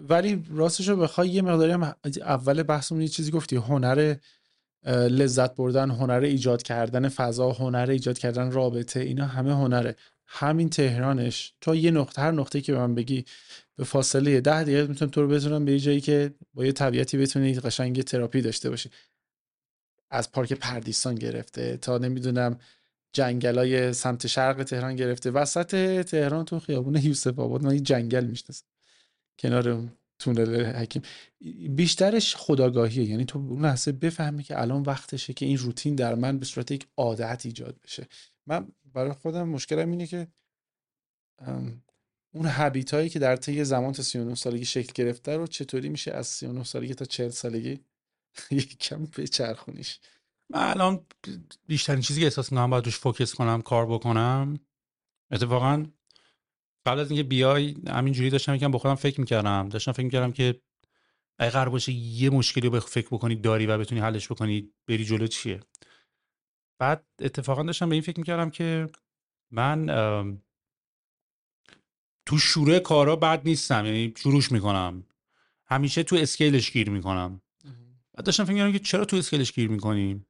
Speaker 1: ولی راستش رو بخوای یه مقداری هم اول بحثمون یه چیزی گفتی هنر لذت بردن هنر ایجاد کردن فضا هنر ایجاد کردن رابطه اینا همه هنره. همین تهرانش تا یه نقطه هر نقطه که به من بگی به فاصله ده دقیقه می‌تونم تو رو بزنم به یه جایی که با یه طبیعتی بتونی قشنگ تراپی داشته باشی. از پارک پردیسان گرفته تا نمی‌دونم جنگلای سمت شرق تهران گرفته. وسط تهران تو خیابون یوسف آباد من جنگل می‌شناسم. کنار تونل حکیم. بیشترش خداگاهیه یعنی تو اون لحظه بفهمی که الان وقتشه که این روتین در من به صورت یک عادت ایجاد بشه. من برای خودم مشکلم اینه که اون هبیت هایی که در طی زمان تا 39 سالگی شکل گرفته رو چطوری میشه از 39 سالگی تا 40 سالگی یکم چرخونیش
Speaker 2: من الان بیشترین چیزی که احساس می‌کنم باید روش فوکس کنم کار بکنم اتفاقا قبل از اینکه بیای همینجوری داشتم یکم با خودم فکر می‌کردم. داشتم فکر می‌کردم که اگه قرار باشه یه مشکلی رو فکر بکنی داری و بتونی حلش بکنی بری جلو چیه؟ بعد اتفاقا داشتم به این فکر می‌کردم که من تو شروع کارا بد نیستم یعنی شروعش می‌کنم. همیشه تو scale ش گیر می‌کنم. بعد داشتم فکر که چرا تو scale ش گیر می‌کنیم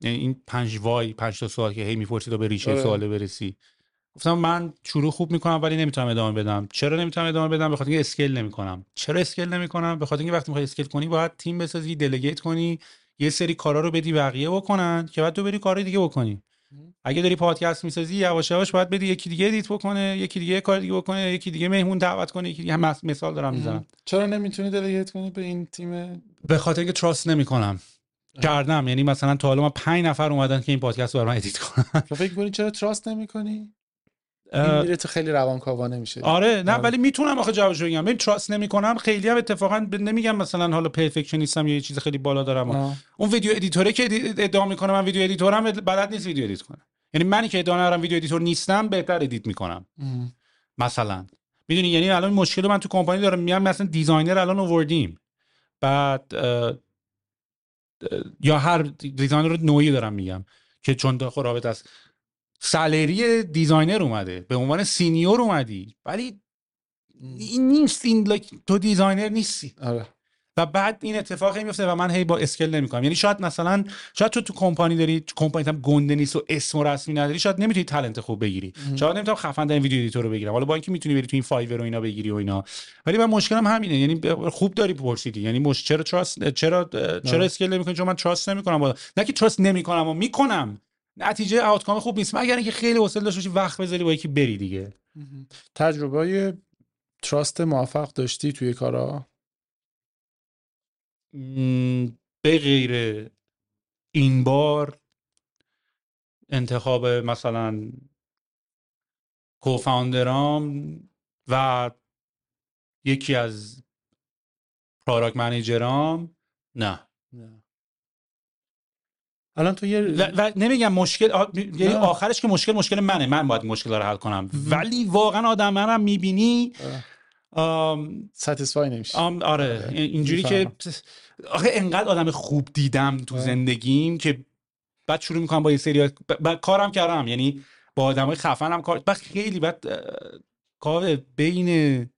Speaker 2: یعنی این پنج why پنج تا سوال که هی می‌پرسی تا به ریشه آره. سواله برسی. گفتم من شروع خوب می‌کنم ولی نمی‌تونم ادامه بدم. چرا نمی‌تونم ادامه بدم؟ به خاطر اینکه scale نمی‌کنم. چرا scale نمی‌کنم؟ به خاطر اینکه وقتی می‌خوای scale کنی باید تیم بسازی delegate کنی. یه سری کارا رو بدی بقیه بکنن که بعد تو بری کار دیگه بکنی. اگه داری پادکست می‌سازی یواش یواش باید بدی یکی دیگه edit بکنه یکی دیگه کار دیگه بکنه یکی دیگه مهمون دعوت کنه یکی دیگه هم مثال دارم می‌زنم.
Speaker 1: چرا نمی‌تونی delegate کنی به این تیم؟
Speaker 2: به خاطر اینکه trust نمی‌کنم. کردم. یعنی مثلا تا حالا ما 5 نفر اومدن که این پادکست رو برام edit کنن.
Speaker 1: فکر کنی چرا trust نمی‌کنی؟ این میره تو خیلی روانکاوانه میشه
Speaker 2: آره نه ولی می‌تونم آخه جوابشو بگم. ببین trust نمی‌کنم. خیلی هم اتفاقا نمیگم مثلا حالا perfectionist م یا یه چیز خیلی بالا دارم. اون ویدیو ادیتوره که ادعا می‌کنه من ویدیو ادیتورم بلد نیست ویدیو ادیت کنه. یعنی منی که ادعا ندارم ویدیو ادیتور نیستم بهتر ادیت می‌کنم. مثلا. می‌دونی یعنی الان مشکل من تو کمپانی دارم. میام مثلا دیزاینر الان آوردیم. بعد یا هر دیزاینر رو نوعی دارم میگم که چون رابط است سالری دیزاینر اومده به عنوان سینیور اومدی. ولی این نیست این تو designer نیستی.
Speaker 1: آره.
Speaker 2: و بعد این اتفاق میفته و من هی با scale نمی‌کنم. یعنی شاید مثلا شاید تو تو کمپانی داری کمپانی هم گنده نیست و اسم و رسمی نداری شاید نمی‌تونی talent خوب بگیری. شاید نمی‌تونم خفن این video editor رو بگیرم. حالا با اینکه می‌تونی بری تو این Fiverr و اینا بگیری و اینا. ولی من مشکلم همینه. یعنی خوب داری پرسیدی. یعنی مش چرا trust چرا چرا scale نمی‌کنی؟ چون من trust نمی‌کنم. با... نه که trust نمی‌کنم و می‌کنم. نتیجه outcome خوب نیست. مگر اینکه خیلی حوصله داشته باشی وقت بذاری با یکی بری دیگه.
Speaker 1: تجربه تراست موفق داشتی توی کارا؟
Speaker 2: به غیر این بار انتخاب مثلا کوفاندرام و یکی از پرادکت منیجرام نه.
Speaker 1: الان تو یه
Speaker 2: و, نمیگم مشکل یعنی آخرش که مشکل مشکل منه. من باید مشکل رو حل کنم. ولی واقعا آدم منم می‌بینی
Speaker 1: satisfy نمیشه
Speaker 2: آره. آره. اینجوری که آخه انقدر آدم خوب دیدم تو زندگیم که بعد شروع می‌کنم با یه سری کارم کردم. یعنی با آدم های خفنم کار بعد خیلی بعد کار بین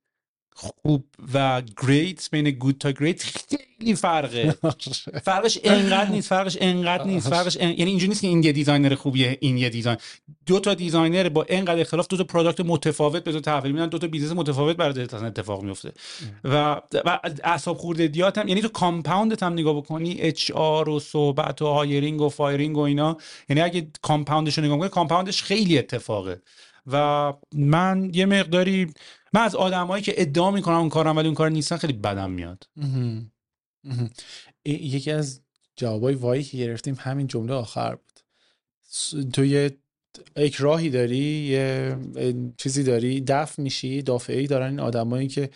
Speaker 2: خوب و great بین good تا great خیلی فرقه. فرقش انقدر نیست فرقش انقدر نیست فرقش یعنی اینجوری نیست که این یه designer خوبیه این یه design. دو تا designer با انقدر اختلاف دو تا product متفاوت به تو تحویل میدن دو تا business متفاوت برای اتفاق میفته. و و اعصاب خوردگیات هم یعنی تو compound ت هم نگاه بکنی HR و صحبت و hiring و firing و اینا یعنی اگه compound ش رو نگاه کنی compound ش خیلی اتفاقه. و من یه مقداری من از آدمایی که ادعا می‌کنم اون کارم ولی اون کار نیستن خیلی بدم میاد.
Speaker 1: یکی از جوابای why ی که گرفتیم همین جمله آخر بود. تو یه یک راهی داری یه چیزی داری دفع میشی دافعی دارن این آدمایی که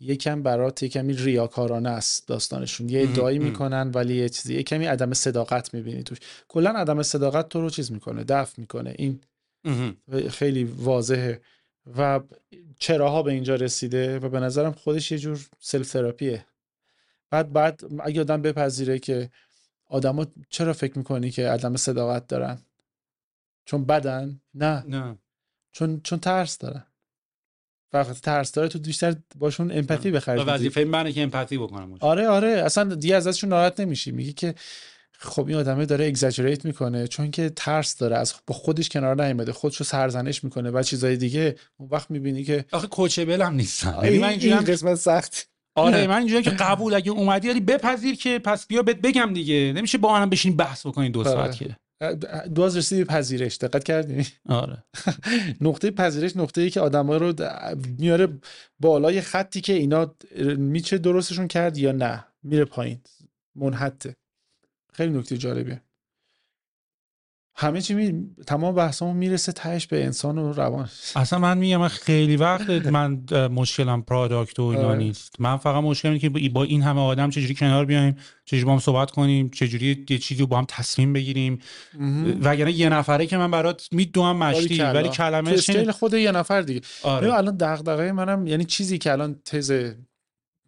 Speaker 1: یکم برات یه کمی ریاکارانه است داستانشون. یه ادعایی می‌کنن ولی یه چیزی یه کمی عدم صداقت می‌بینی توش. کلا عدم صداقت تو رو چیز می‌کنه دفع می‌کنه. این خیلی واضحه. و چراها به اینجا رسیده و به نظرم خودش یه جور سلف تراپیه بعد بعد اگه آدم بپذیره که آدما چرا فکر می‌کنی که عدم صداقت دارن؟ چون بدن؟ نه.
Speaker 2: نه.
Speaker 1: چون چون ترس دارن. وقتی ترس داره تو بیشتر باشون امپاتی بخرید
Speaker 2: وظیفه منه که امپاتی بکنم.
Speaker 1: آره آره. اصلا دیگه ازشون ناراحت نمیشی. میگی که خب این آدمه داره اگزاجریت می‌کنه چون که ترس داره از با خودش کنار نیومده خودشو سرزنش می‌کنه و چیزای دیگه اون وقت می‌بینی که
Speaker 2: آخه کوچبل هم نیستن. یعنی من اینجوری
Speaker 1: این قسمت سخت.
Speaker 2: آره من اینجوری که قبول اگه اومدی ولی بپذیر که پس بیا بهت بگم دیگه. نمیشه با منم بشین بحث بکنین دو
Speaker 1: آره.
Speaker 2: ساعت که
Speaker 1: دواز رسیدی پذیرش. دقت کردی؟
Speaker 2: آره.
Speaker 1: نقطه پذیرش نقطه ای که آدما رو میاره بالای خطی که اینا میشه درستشون کرد یا نه. میره پایین. منحته خیلی نکته جالبیه. همه چی می... تمام بحثمون می‌رسه تهش به انسان و روان.
Speaker 2: اصلا من میگم من خیلی وقت من مشکلم پرادکت و اینا
Speaker 1: آره.
Speaker 2: نیست. من فقط مشکلم اینه که با- این همه آدم چجوری کنار بیایم چجوری با هم صحبت کنیم چجوری یه چیزی رو با هم تصمیم بگیریم. وگرنه یه نفره که من برات میدوام مشتی. ولی کلمه
Speaker 1: اسکیل خود یه نفر دیگه.
Speaker 2: آره.
Speaker 1: الان دغدغه منم یعنی چیزی که الان تز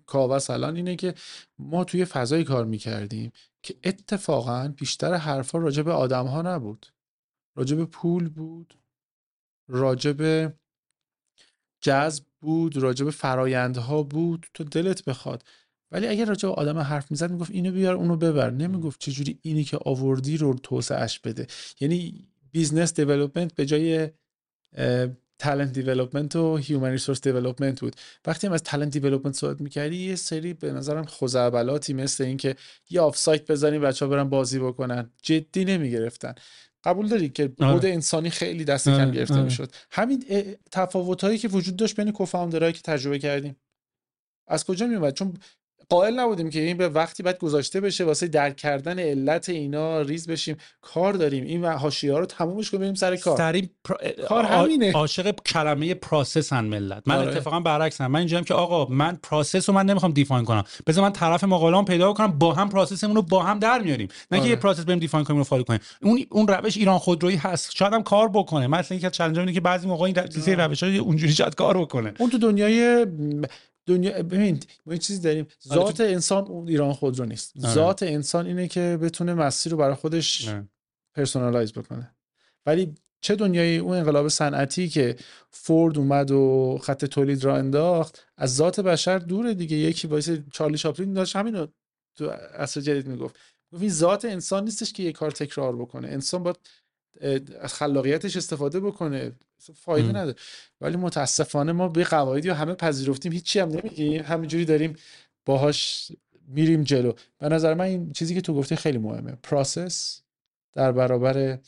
Speaker 1: کاوس الان اینه که ما توی فضایی کار می‌کردیم. که اتفاقا بیشتر حرفا راجع به آدم ها نبود. راجع به پول بود راجع به جذب بود راجع به فرایندها بود. تو دلت بخواد. ولی اگر راجع به آدم حرف می‌زد می‌گفت اینو بیار اونو ببر. نمی‌گفت چجوری اینی که آوردی رو توسعهش بده. یعنی business development به جای talent development و human resource development بود. وقتی هم از talent development صحبت می‌کردی یه سری به نظرم خزعبلاتی مثل اینکه یه off-site بزنیم بچه ها برن بازی بکنن. جدی نمی‌گرفتن. قبول داری که
Speaker 2: آره.
Speaker 1: بود انسانی خیلی دست
Speaker 2: آره،
Speaker 1: کم گرفته
Speaker 2: آره.
Speaker 1: می‌شد. همین تفاوت هایی که وجود داشت بین co-founder هایی که تجربه کردیم. از کجا می اومد چون قائل نبودیم که این به وقتی باید گذاشته بشه واسه درک کردن علت اینا ریز بشیم. کار داریم. این حاشیه ها رو تمومش کنیم بریم سر کار. کار همینه.
Speaker 2: عاشق کلمه process هن ملت. من
Speaker 1: آره.
Speaker 2: اتفاقا برعکسم. من اینجام که آقا من process رو من نمی‌خوام define کنم. بذار من طرف مقابلم پیدا کنم با هم process مون رو با هم در میاریم. نه که
Speaker 1: آره.
Speaker 2: یه process بریم define کنیم رو follow کنیم. اون اون روش ایران خودرویی هست. شاید هم کار بکنه. مثلا اینکه چالش اینه که بعضی موقع این روش های اونجوری شاید کار بکنه.
Speaker 1: اون تو دنیای دنیا ببین ما یه چیزی داریم.
Speaker 2: آره،
Speaker 1: ذات انسان اون ایران خودرو نیست.
Speaker 2: آره.
Speaker 1: ذات انسان اینه که بتونه مسیر رو برای خودش
Speaker 2: آره.
Speaker 1: personalize بکنه. ولی چه دنیای اون انقلاب صنعتی که فورد اومد و خط تولید را انداخت از ذات بشر دوره دیگه. یکی voice چارلی چاپلین داشت. همینو تو عصر جدید می‌گفت. گفت این ذات انسان نیستش که یه کار تکرار بکنه. انسان باید از خلاقیتش استفاده بکنه. فایده. نداره. ولی متاسفانه ما به قواعدی رو همه پذیرفتیم هیچی هم نمیگیم. همینجوری داریم باهاش میریم جلو. به نظر من این چیزی که تو گفتی خیلی مهمه. process در برابر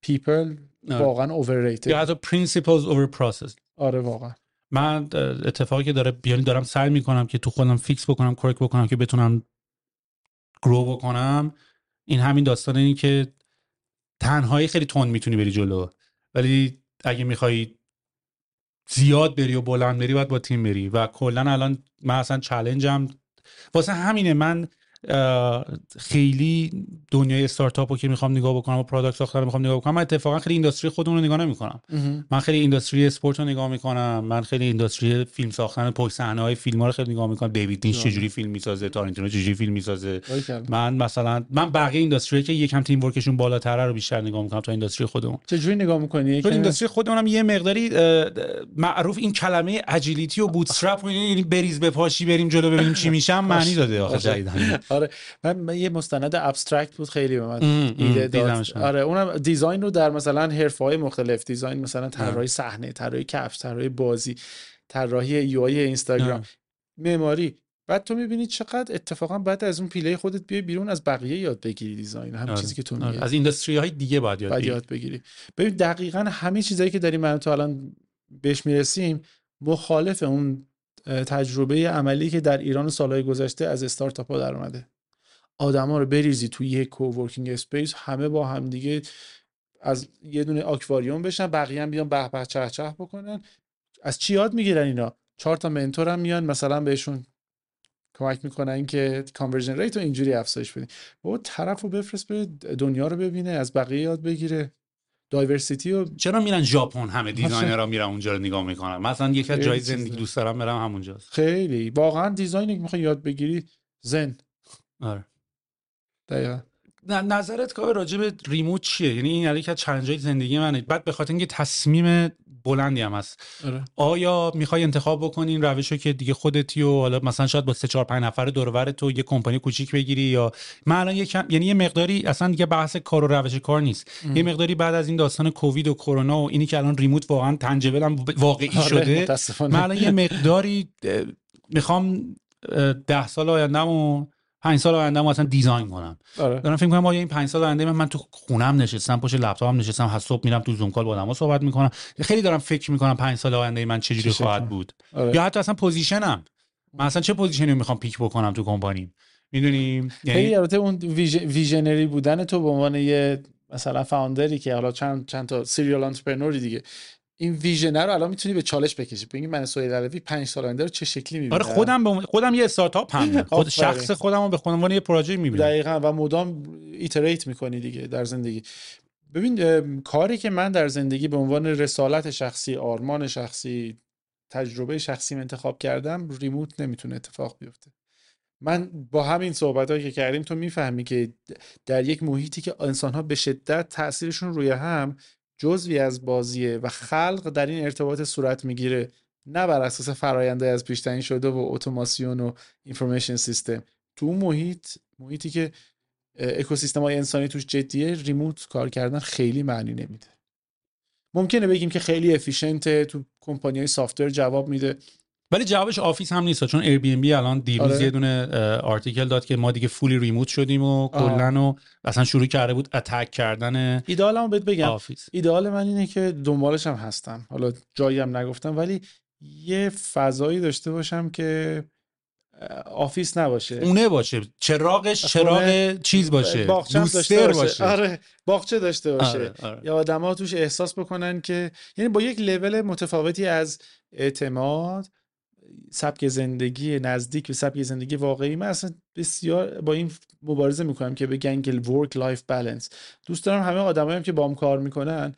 Speaker 1: people
Speaker 2: آره.
Speaker 1: واقعا overrated.
Speaker 2: یا حتی principles over process.
Speaker 1: آره واقعا.
Speaker 2: من اتفاقی که داره یعنی دارم سعی می‌کنم که تو خودم fix بکنم crack بکنم که بتونم grow بکنم این همین داستان اینه که تنهایی خیلی تند می‌تونی بری جلو. ولی اگه می‌خوای زیاد بری و بلند بری باید با تیم بری. و کلا الان من اصلا challenge م واسه همینه. من خیلی دنیای استارتاپ رو که می‌خوام نگاه بکنم و product ساختن رو می‌خوام نگاه بکنم من اتفاقا خیلی industry خودمون رو نگاه نمی‌کنم. من خیلی industry sport رو نگاه می‌کنم من خیلی industry فیلم ساختن پشت صحنه های فیلم ها رو خیلی نگاه می‌کنم. دیوید لینچ چجوری فیلم می‌سازه تارنتینو چجوری فیلم می‌سازه. من مثلا من بقیه industry که یکم teamwork شون بالاتره رو بیشتر نگاه می‌کنم تا industry خودمون.
Speaker 1: چجوری نگاه می‌کنی؟
Speaker 2: چون industry خودمون هم یه مقداری معروف این کلمه agility و bootstrap یعنی بریز به پاشی بریم جلو ببینیم چی میشم معنی داده آخه
Speaker 1: آره من, من یه مستند Abstract بود خیلی به من ایده داد. آره اونم design رو در مثلا حرفه های مختلف design مثلا طراحی صحنه طراحی کفش طراحی بازی طراحی UI اینستاگرام. معماری بعد تو می‌بینی چقدر اتفاقا بعد از اون پیله خودت بیای بیرون از بقیه یاد بگیری design همین
Speaker 2: آره.
Speaker 1: چیزی که تو
Speaker 2: آره.
Speaker 1: میگی
Speaker 2: از industry های دیگه باید یاد
Speaker 1: بعد
Speaker 2: بگیری.
Speaker 1: یاد بگیری ببین دقیقا همه چیزایی که داریم من تو الان بهش می‌رسیم مخالف اون تجربه عملی که در ایران سالهای گذشته از استارتاپ ها در اومده. آدما رو بریزی توی یک coworking space همه با هم دیگه از یه دونه آکواریوم بشن بقیه هم بیان به به چه چه بکنن. از چی یاد می‌گیرن اینا؟ چهار تا mentor هم میان مثلا بهشون کمک می‌کنن که conversion rate رو اینجوری افزایش بدین. بابا طرف رو بفرست بره دنیا رو ببینه از بقیه یاد بگیره. diversity رو
Speaker 2: چرا میرن ژاپن همه designer ها میرن اونجا رو نگاه می‌کنن؟ مثلا یکی از جای. زندگی دوست دارم برم همونجاست.
Speaker 1: خیلی. واقعا design ی که می‌خوای یاد بگیری ذن.
Speaker 2: آره.
Speaker 1: دقیقا.
Speaker 2: نظرت که راجع به remote چیه؟ یعنی این یکی از challenge های زندگی منه. بعد به خاطر اینکه تصمیم بلندی هم هست.
Speaker 1: آره.
Speaker 2: آیا می‌خوای انتخاب بکنی این روشو که دیگه خودتی و حالا مثلا شاید با سه چهار پنج نفر دور تو یه کمپانی کوچیک بگیری یا من الان یکم یعنی یه مقداری اصلا دیگه بحث کار و روش کار نیست. یه مقداری بعد از این داستان کووید و کرونا و اینی که الان ریموت واقعا تنجبل هم واقعی
Speaker 1: آره،
Speaker 2: شده. من الان یه مقداری می‌خوام ده سال آیندهمو پنج سال آیندهمو اصلا دیزاین کنم
Speaker 1: آره.
Speaker 2: دارم فکر کنم آیا این پنج سال آینده من, من تو خونم نشستم پشت لپتاپم نشستم هر صبح میرم تو زوم کال با آدما صحبت می‌کنم. خیلی دارم فکر می‌کنم پنج سال آینده من چجوری
Speaker 1: چه شکلی؟
Speaker 2: خواهد بود.
Speaker 1: آره.
Speaker 2: یا حتی اصلا position م. من اصلا چه position ی رو می‌خوام pick بکنم تو کمپانیم می‌دونی؟
Speaker 1: خیلی
Speaker 2: یعنی
Speaker 1: البته اون vis- visionary بودن تو به عنوان یه مثلا founder ی که حالا چند چند تا serial entrepreneur ی دیگه. این ویژنر رو الان می‌تونی به چالش بکشی. بگی من سهیل علوی 5 سال آینده رو چه شکلی می‌بینم؟
Speaker 2: آره خودم به خودم یه استارتاپ هم. خود. شخص خودم رو به خودم عنوان یه پروژه می‌بینم.
Speaker 1: دقیقا و مدام iterate می‌کنی دیگه در زندگی. ببین کاری که من در زندگی به عنوان رسالت شخصی آرمان شخصی تجربه شخصی انتخاب کردم ریموت نمی‌تونه اتفاق بیفته. من با همین صحبت که کردیم تو می‌فهمی که در یک محیطی که انسان ها به شدت تاثیرشون روی هم جزوی از بازیه و خلق در این ارتباط صورت می‌گیره نه بر اساس فراینده از پیش تعیین شده و اتوماسیون و اینفورمیشن سیستم تو محیط محیطی که اکوسیستم های انسانی توش جدیه remote کار کردن خیلی معنی نمیده. ممکنه بگیم که خیلی efficient ه تو کمپانی های software جواب میده.
Speaker 2: ولی جوابش office هم نیست چون Airbnb الان دیروز
Speaker 1: آره.
Speaker 2: یه دونه article داد که ما دیگه fully remote شدیم و. کلا و اصلا شروع کرده بود attack کردن
Speaker 1: ایدئالمو بهت بگم
Speaker 2: office
Speaker 1: ایدئال من اینه که دنبالش هم هستم حالا جایی هم نگفتم ولی یه فضایی داشته باشم که office نباشه
Speaker 2: خونه باشه چراغش چراغ چیز باشه
Speaker 1: باغچه داشته باشه.
Speaker 2: باشه
Speaker 1: آره باغچه داشته باشه
Speaker 2: آره، آره.
Speaker 1: یا آدما توش احساس بکنن که یعنی با یک لول متفاوتی از اعتماد سبک زندگی نزدیک به سبک زندگی واقعی من اصلا بسیار با این مبارزه می‌کنم که بگن که work life balance دوست دارم همه آدمایی هم که بام کار می‌کنن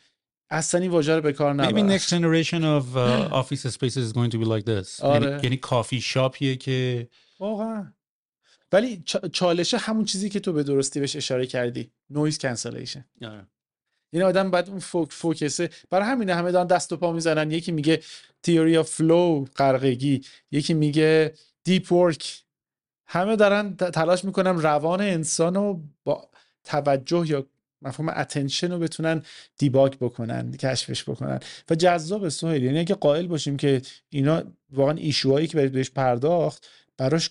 Speaker 1: اصلا این واژه رو به کار
Speaker 2: Maybe
Speaker 1: نبرن.
Speaker 2: next generation of uh, office spaces is going to be like this.
Speaker 1: آره.
Speaker 2: یعنی, یعنی کافی شاپیه که
Speaker 1: واقعا. ولی چا- چالشه همون چیزی که تو به درستی بهش اشاره کردی noise cancellation یعنی آدم بعد اون foc- focus ه. برای همینه همه دارن دست و پا می‌زنن. یکی میگه theory of flow غرقگی. یکی میگه deep work همه دارن تلاش می‌کنن روان انسان رو با توجه یا مفهوم attention رو بتونن debug بکنن کشفش بکنن. و جذاب سهیل. یعنی اگه قائل باشیم که اینا واقعا ایشوهایی که برید بهش پرداخت براش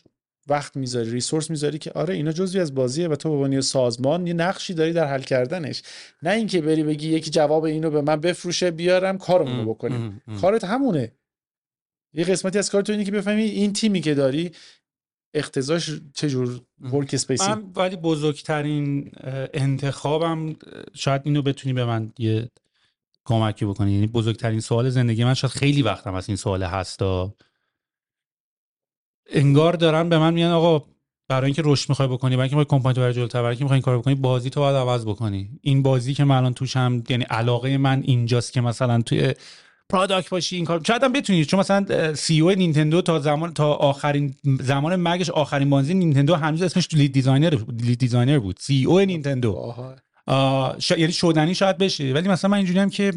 Speaker 1: وقت می‌ذاری ریسورس می‌ذاری که آره اینا جزوی از بازیه و تو به عنوان سازمان یه نقشی داری در حل کردنش. نه اینکه بری بگی یکی جواب اینو به من بفروشه بیارم کارمون رو بکنیم. کارت همونه. یه قسمتی از کار تو اینه که بفهمی این تیمی که داری اقتضاش چجور ورک اسپیسی
Speaker 2: من ولی بزرگترین انتخابم شاید اینو بتونی به من یه کمکی بکنی. یعنی بزرگترین سوال زندگی من شاید خیلی وقتم از این سوال هستا. انگار دارن به من میگن آقا برای اینکه رشد می‌خوای بکنی برای اینکه می‌خوای کمپانی تو بری جلوتر برای اینکه می‌خوای این کارو بکنی بازی تو باید عوض بکنی. این بازی که من الان توشم یعنی علاقه من اینجاست که مثلا توی product باشی این کار شاید هم بتونی چون مثلا CEO نینتندو تا زمان تا آخرین زمان مرگش آخرین بازی نینتندو هنوز اسمش lead designer lead designer بود. CEO نینتندو.
Speaker 1: آها.
Speaker 2: آه، شا... یعنی شدنی شاید بشه. ولی مثلا من اینجوری هم که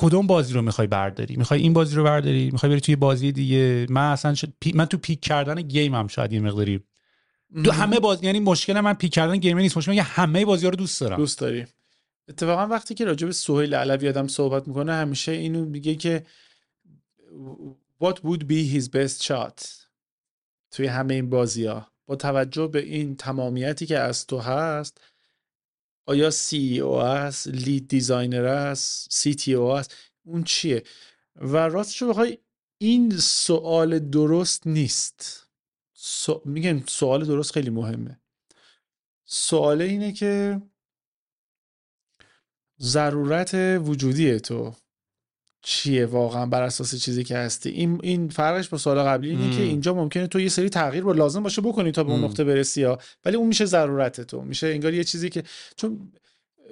Speaker 2: کدوم بازی رو می‌خوای برداری؟ می‌خوای این بازی رو برداری؟ می‌خوای بری توی بازی دیگه؟ من اصلا ش... پی... من تو pick کردن game هم شاید یه مقداری تو همه بازی یعنی مشکل من pick کردن game نیست. مشکل من همه بازی ها رو دوست دارم.
Speaker 1: دوست داری. اتفاقا وقتی که راجع به سهیل علوی آدم صحبت می‌کنه همیشه اینو میگه که what would be his best shot توی همه این بازی ها با توجه به این تمامیتی که از تو هست آیا CEO هست lead designer هست CTO هست؟ اون چیه؟ و راستشو بخوای این سوال درست نیست. سو... میگن سوال درست خیلی مهمه. سوال اینه که ضرورت وجودی تو. چیه واقعا بر اساس چیزی که هستی این این فرقش با سوال قبلی اینه. که اینجا ممکنه تو یه سری تغییر رو لازم باشه بکنی تا به اون. نقطه برسی ها ولی اون میشه ضرورت تو میشه انگار یه چیزی که چون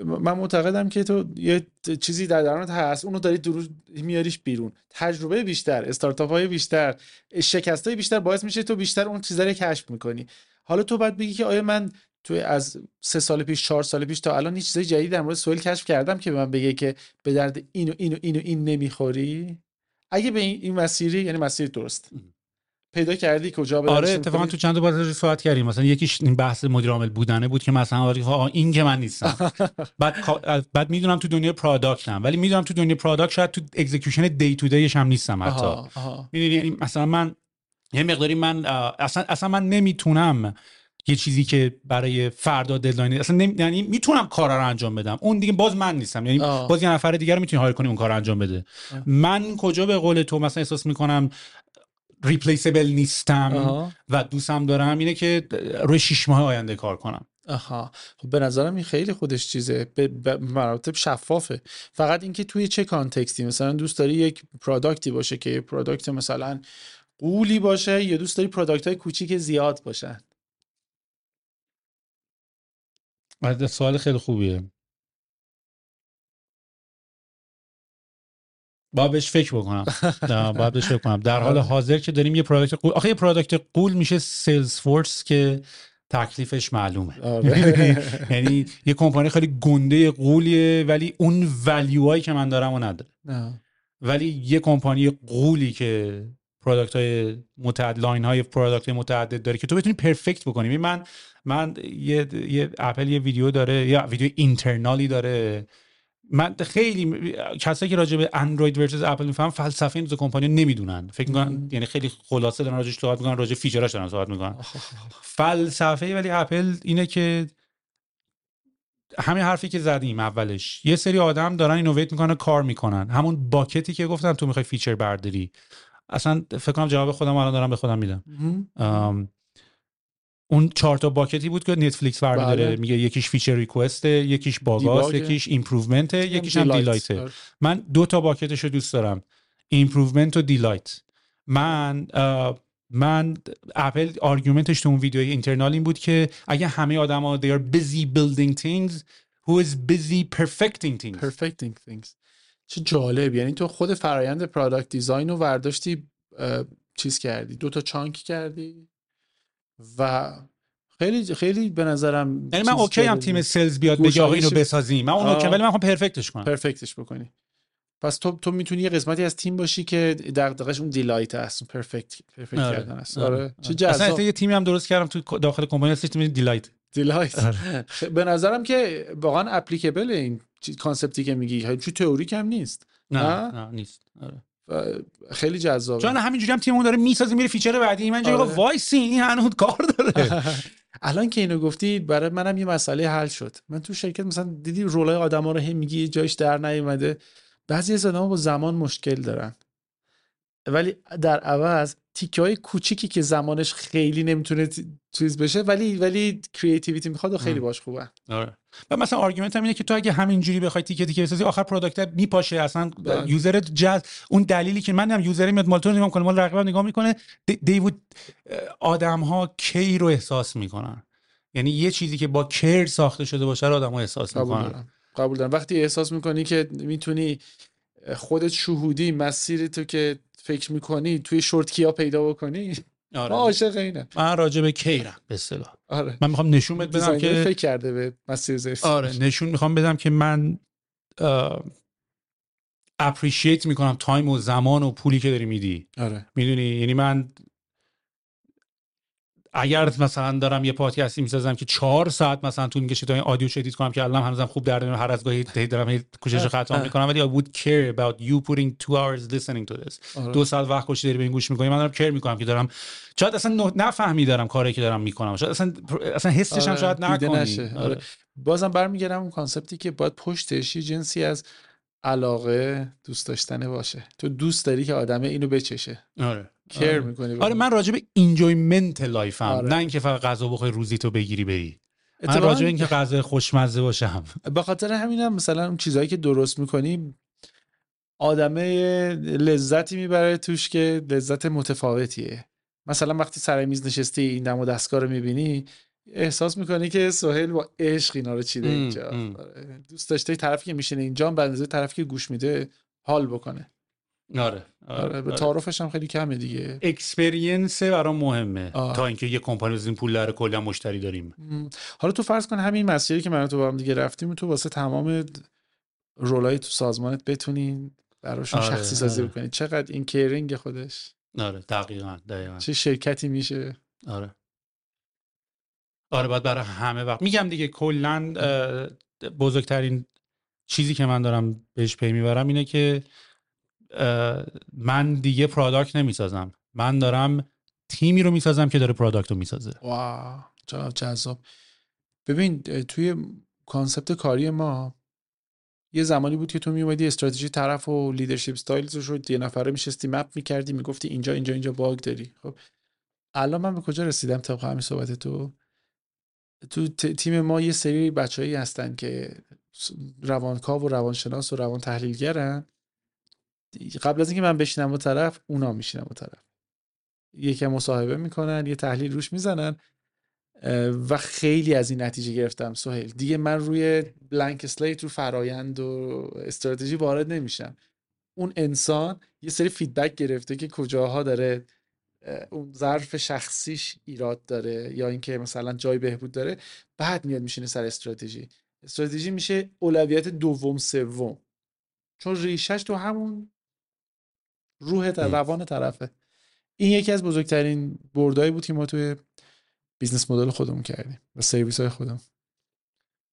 Speaker 1: من معتقدم که تو یه چیزی در درونت هست اونو داری درو میاریش بیرون تجربه بیشتر استارتاپ های بیشتر شکست های بیشتر باعث میشه تو بیشتر اون چیزا رو کشف می‌کنی حالا تو باید بگی که آیا من توی از سه سال پیش چهار سال پیش تا الان هیچ چیزای جدید در مورد سوئیل کشف کردم که به من بگه که به درد اینو اینو اینو این نمی‌خوری؟ اگه به این, این مسیری یعنی مسیر درست. پیدا کردی کجا؟ به
Speaker 2: آره اتفاقا؟ تو چند بار صحبت کردیم. مثلا یکیش این بحث مدیر عامل بودنه بود که مثلا آره آقا این که من نیستم. بعد بعد می‌دونم تو دنیای product م ولی می‌دونم تو دنیای product شاید تو execution day to day ش هم نیستم حتی. می‌دونی یعنی مثلا من یه مقداری من اصلا اصلا من نمی‌تونم یه چیزی که برای فردا deadline اصلا نمی... یعنی می‌تونم کارا رو انجام بدم. اون دیگه باز من نیستم. یعنی
Speaker 1: آه.
Speaker 2: باز یه نفر دیگه رو می‌تونی hire کنی اون کار رو انجام بده. من کجا به قول تو مثلا احساس می‌کنم replaceable نیستم
Speaker 1: آها.
Speaker 2: و دوستم دارم اینه که روی شش ماه آینده کار کنم.
Speaker 1: آها. خب به نظرم این خیلی خودش چیزه. به مراتب شفافه. فقط اینکه توی چه context ی؟ مثلا دوست داری یک product ی باشه که product مثلا غولی باشه یا دوست داری product های کوچیک زیاد باشن.
Speaker 2: سوال خیلی خوبیه. با بهش فکر بکنم. نه، باید بهش فکر کنم. در حال حاضر که داریم یه product غول آخه یه product غول میشه Salesforce که تکلیفش معلومه.
Speaker 1: آره.
Speaker 2: یعنی یه کمپانی خیلی گنده غولیه ولی اون value هایی که من دارم و نداره.
Speaker 1: نه.
Speaker 2: ولی یه کمپانی غولی که product های متعدد line های product های متعدد داره که تو بتونی perfect بکنی. من من یه, یه اپل یه ویدیو داره یا ویدیو internal ی داره. من خیلی کسایی که راجع به اندروید versus اپل می‌فهمن فلسفه این دو کمپانی رو نمی‌دونن. فکر می‌کنن یعنی خیلی خلاصه دارن راجعش صحبت می‌کنن راجع feature اش دارن صحبت می‌کنن. فلسفه ولی اپل اینه که همین حرفی که زدیم اولش. یه سری آدم دارن innovate می‌کنن کار می‌کنن. همون bucket ی که گفتم تو می‌خوای feature برداری. اصلا فکر کنم جواب خودم الان دارم به خودم میدم اون چهار تا bucket ی بود که نتفلیکس برمیداره
Speaker 1: بله.
Speaker 2: میگه یکیش feature request یکیش bug
Speaker 1: است.
Speaker 2: یکیش improvement یکیش هم delight.
Speaker 1: آره.
Speaker 2: من دو تا bucket ش رو دوست دارم improvement و delight من من Apple argument ش تو اون ویدیو internal این بود که اگه همه آدما they are busy building things who is busy perfecting things
Speaker 1: perfecting things چه جالب. یعنی تو خود فرایند product design رو ورداشتی چیز کردی. دو تا chunk کردی و خیلی خیلی به نظرم
Speaker 2: یعنی من okay هم. تیم sales بیاد بگه آقا اینو بسازیم. من اون. okay ولی من می‌خوام perfect ش کنم.
Speaker 1: perfect ش بکنی. پس تو تو می‌تونی یه قسمتی از تیم باشی که دغدغش اون delight اون perfect perfect
Speaker 2: آره.
Speaker 1: کردن است.
Speaker 2: آره.
Speaker 1: آره. چه
Speaker 2: اصلا
Speaker 1: جذاب.
Speaker 2: اصلا یه تیمی هم درست کردم تو داخل کمپانی هستش تیم delight
Speaker 1: delight.
Speaker 2: آره.
Speaker 1: به نظرم که واقعا applicable این concept ی که میگی. چون تئوریک هم نیست.
Speaker 2: نه
Speaker 1: نه؟
Speaker 2: نیست. آره.
Speaker 1: خیلی جذابه.
Speaker 2: چون همینجوری هم تیممون داره می‌سازه میره feature بعدی. من
Speaker 1: آره.
Speaker 2: وایسی این هنوز کار داره.
Speaker 1: الان که اینو گفتی برای منم یه مسئله حل شد. من تو شرکت مثلا دیدی role ای آدما رو هی میگی جایش در نیومده. بعضی از آدما با زمان مشکل دارن. ولی در عوض تیکه های کوچیکی که زمانش خیلی نمی‌تونه چیز بشه ولی ولی creativity می‌خواد و خیلی باش خوبه.
Speaker 2: آره. و مثلا argument هم اینه که تو اگه همینجوری بخوای تیکه تیکه بسازی آخر product میپاشه اصلا
Speaker 1: بله.
Speaker 2: user جز اون دلیلی که من هم user میاد مال تو نگاه کنه مال رقیبم نگاه می‌کنه دیوود آدم ها care رو احساس می‌کنن؟ یعنی یه چیزی که با care ساخته شده باشه رو آدم ها احساس
Speaker 1: قبول
Speaker 2: می‌کنن.
Speaker 1: دارم. قبول دارم. وقتی احساس می‌کنی که می‌تونی خودت شهودی مسیر تو که فکر می‌کنی توی short key ا پیدا بکنی؟ ما
Speaker 2: آره.
Speaker 1: عاشق اینه
Speaker 2: من راجع به care م به اصطلاح.
Speaker 1: آره.
Speaker 2: من می‌خوام نشون بدم که
Speaker 1: فکر کرده به مسیر زفت
Speaker 2: آره نشون می‌خوام بدم که من appreciate می‌کنم time و زمان و پولی که داری میدی.
Speaker 1: آره.
Speaker 2: می‌دونی؟ یعنی من اگر مثلا دارم یه پادکستی می‌سازم که چهار ساعت مثلا طول می‌کشه تا این audio edit کنم که الان هنوزم خوب در هر از گاهی هی دارم کوشش خطا می‌کنم ولی I would care about you putting two hours listening to this
Speaker 1: آره.
Speaker 2: دو ساعت وقت کشی داری به این گوش می‌کنی من دارم care می‌کنم که دارم شاید اصلا نفهمی دارم کاری که دارم می‌کنم شاید اصلا اصلا حسش هم
Speaker 1: آره،
Speaker 2: شاید نکنی. آره.
Speaker 1: آره. بازم برمیگردم اون concept ی که باید پشتش یه جنسی از علاقه دوست داشتنه باشه. تو دوست داری که آدمه اینو بچشه.
Speaker 2: آره. آره.
Speaker 1: می‌کنی
Speaker 2: آره من راجع به enjoyment life م
Speaker 1: آره.
Speaker 2: نه اینکه فقط غذا بخوای روزی تو بگیری بری. من راجع به اینکه غذا خوشمزه باشم.
Speaker 1: به خاطر همینم مثلا اون چیزهایی که درست می‌کنی آدمه لذتی می‌بره توش که لذت متفاوتیه. مثلا وقتی سر میز نشستی این دم و دستگاه رو می‌بینی احساس می‌کنی که سهیل با عشق اینا رو چیده اینجا. آره. دوست داشته طرفی که میشینه اینجا به اندازه طرفی که گوش میده حال بکنه.
Speaker 2: آره
Speaker 1: آره به تعارفش هم خیلی کمه دیگه.
Speaker 2: اکسپریانس برام مهمه
Speaker 1: آه.
Speaker 2: تا اینکه یه کمپانی بزنیم پول داره هم مشتری داریم.
Speaker 1: حالا تو فرض کن همین مسیری که من تو با هم دیگه رفتیم تو واسه تمام رولای تو سازمانت بتونین براشون
Speaker 2: آره،
Speaker 1: شخصی سازی
Speaker 2: آره.
Speaker 1: بکنی چقدر این کیرینگ خودش.
Speaker 2: آره دقیقا دقیقا.
Speaker 1: چه شرکتی میشه.
Speaker 2: آره. آره باید برای همه وقت. میگم دیگه کلا بزرگترین چیزی که من دارم بهش پی می‌برم اینه که من دیگه پرادکت نمی‌سازم. من دارم تیمی رو می‌سازم که داره پرادکت رو می‌سازه.
Speaker 1: واو چقدر جذاب. ببین توی concept کاری ما یه زمانی بود که تو میومدی استراتژی طرف و leadership styles رو یه نفره میشستی map می‌کردی می‌گفتی اینجا اینجا اینجا bug داری. خب الان من به کجا رسیدم طبق همین صحبت تو؟ تو تیم ما یه سری بچههایی هستن که روانکاو و روانشناس و روان تحلیلگرن قبل از اینکه من بشینم و طرف اونا میشینم و طرف. یکم مصاحبه می‌کنن یه تحلیل روش می‌زنن و خیلی از این نتیجه گرفتم سهیل. دیگه من روی blank slate رو فرایند و استراتژی وارد نمیشم. اون انسان یه سری feedback گرفته که کجاها داره اون ظرف شخصیش ایراد داره یا اینکه مثلا جای بهبود داره بعد میاد میشینه سر استراتژی. استراتژی میشه اولویت دوم سوم. چون ریشش تو همون روح. روان طرفه. این یکی از بزرگترین بردایی بود که ما توی business مدل خودمون کردیم و سرویس های خودمون.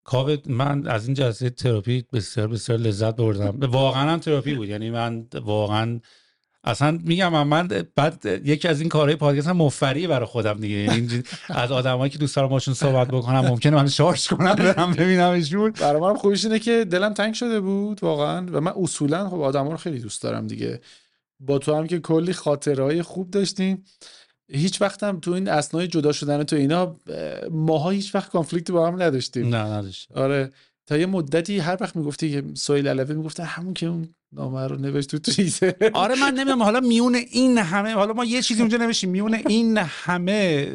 Speaker 2: کاوه من از این جلسه تراپی بسیار بسیار لذت بردم. واقعا هم تراپی بود. یعنی من واقعا اصلا میگم من, من بعد یکی از این کارهای پادکست هم مفری برای خودم دیگه. یعنی این از آدمایی که دوست دارم باشون صحبت بکنم ممکنه من شارژ کنم برم ببینمشون.
Speaker 1: برای منم خوبیش اینه که دلم تنگ شده بود واقعا. و من اصولا خب آدما رو خیلی دوست دارم دیگه. با تو هم که کلی خاطرهای خوب داشتیم. هیچ وقت هم تو این اسنای جدا شدن تو اینا اه، ماها هیچ وقت کانفلیکتی با هم نداشتیم.
Speaker 2: نه نداشت
Speaker 1: آره. تا یه مدتی هر وقت می‌گفتی که سویل علوه می‌گفتن همون که اون نامه رو نوشت تو توییتر
Speaker 2: آره من نمی‌دونم. حالا میون این همه حالا ما یه چیزی اونجا نوشتیم. میون این همه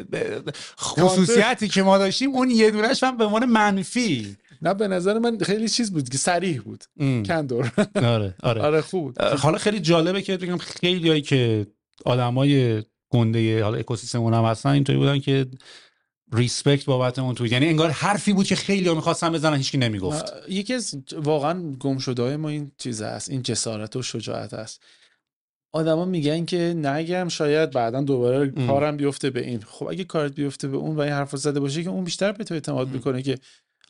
Speaker 2: خصوصیتی که ما داشتیم اون یه دونش هم به عنوان منفی.
Speaker 1: نه به نظر من خیلی چیز بود که صریح بود. کندور.
Speaker 2: آره آره.
Speaker 1: آره خوب بود.
Speaker 2: حالا خیلی جالبه که بگم خیلی هایی که آدمای گنده حالا اکوسیستم هم هستن اینطوری بودن که ریسپکت بابت اون تو. یعنی انگار حرفی بود که خیلی ها می‌خواستن بزنن هیچکی نمی‌گفت.
Speaker 1: یکی از واقعا گم شده ما این چیز است این جسارت و شجاعت است. آدما میگن که نگم شاید بعدا دوباره
Speaker 2: ام.
Speaker 1: کارم بیفته به این. خب اگه کارت بیفته به اون و این حرف زده باشه که اون بیشتر به تو اعتماد. می‌کنه که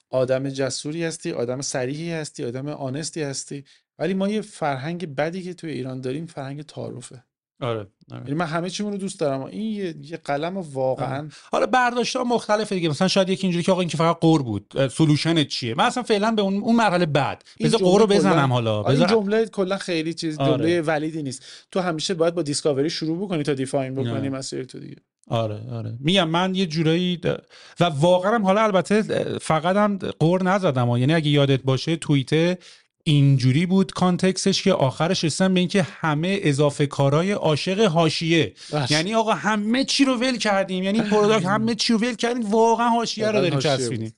Speaker 1: آدم جسوری هستی آدم صریحی هستی آدم آنستی هستی. ولی ما یه فرهنگ بدی که توی ایران داریم فرهنگ تعارفه.
Speaker 2: آره, آره.
Speaker 1: یعنی من همه چیمون رو دوست دارم. این یه, یه قلم واقعا
Speaker 2: حالا برداشت ها مختلفه دیگه. مثلا شاید یکی اینجوری که آقا این که فقط غر بود solution چیه؟ من اصلا فعلا به اون اون مرحله بعد. بذار غر رو بزنم حالا.
Speaker 1: آره، این
Speaker 2: بذار
Speaker 1: جمله کلا خیلی چیز
Speaker 2: آره.
Speaker 1: جمله valid ی نیست. تو همیشه باید با discovery شروع بکنی تا define بکنی. مسیر تو دیگه.
Speaker 2: آره آره. میگم من یه جورایی و واقعا هم حالا البته فقط هم غر نزدم ها. یعنی اگه یادت باشه توییته اینجوری بود context ش که آخرش رسیدن به اینکه همه اضافه کارهای عاشق حاشیه. یعنی آقا همه چی رو ول کردیم. یعنی product همه چی رو ول کردیم. واقعا حاشیه رو داریم
Speaker 1: حاشیه
Speaker 2: چسبیدیم.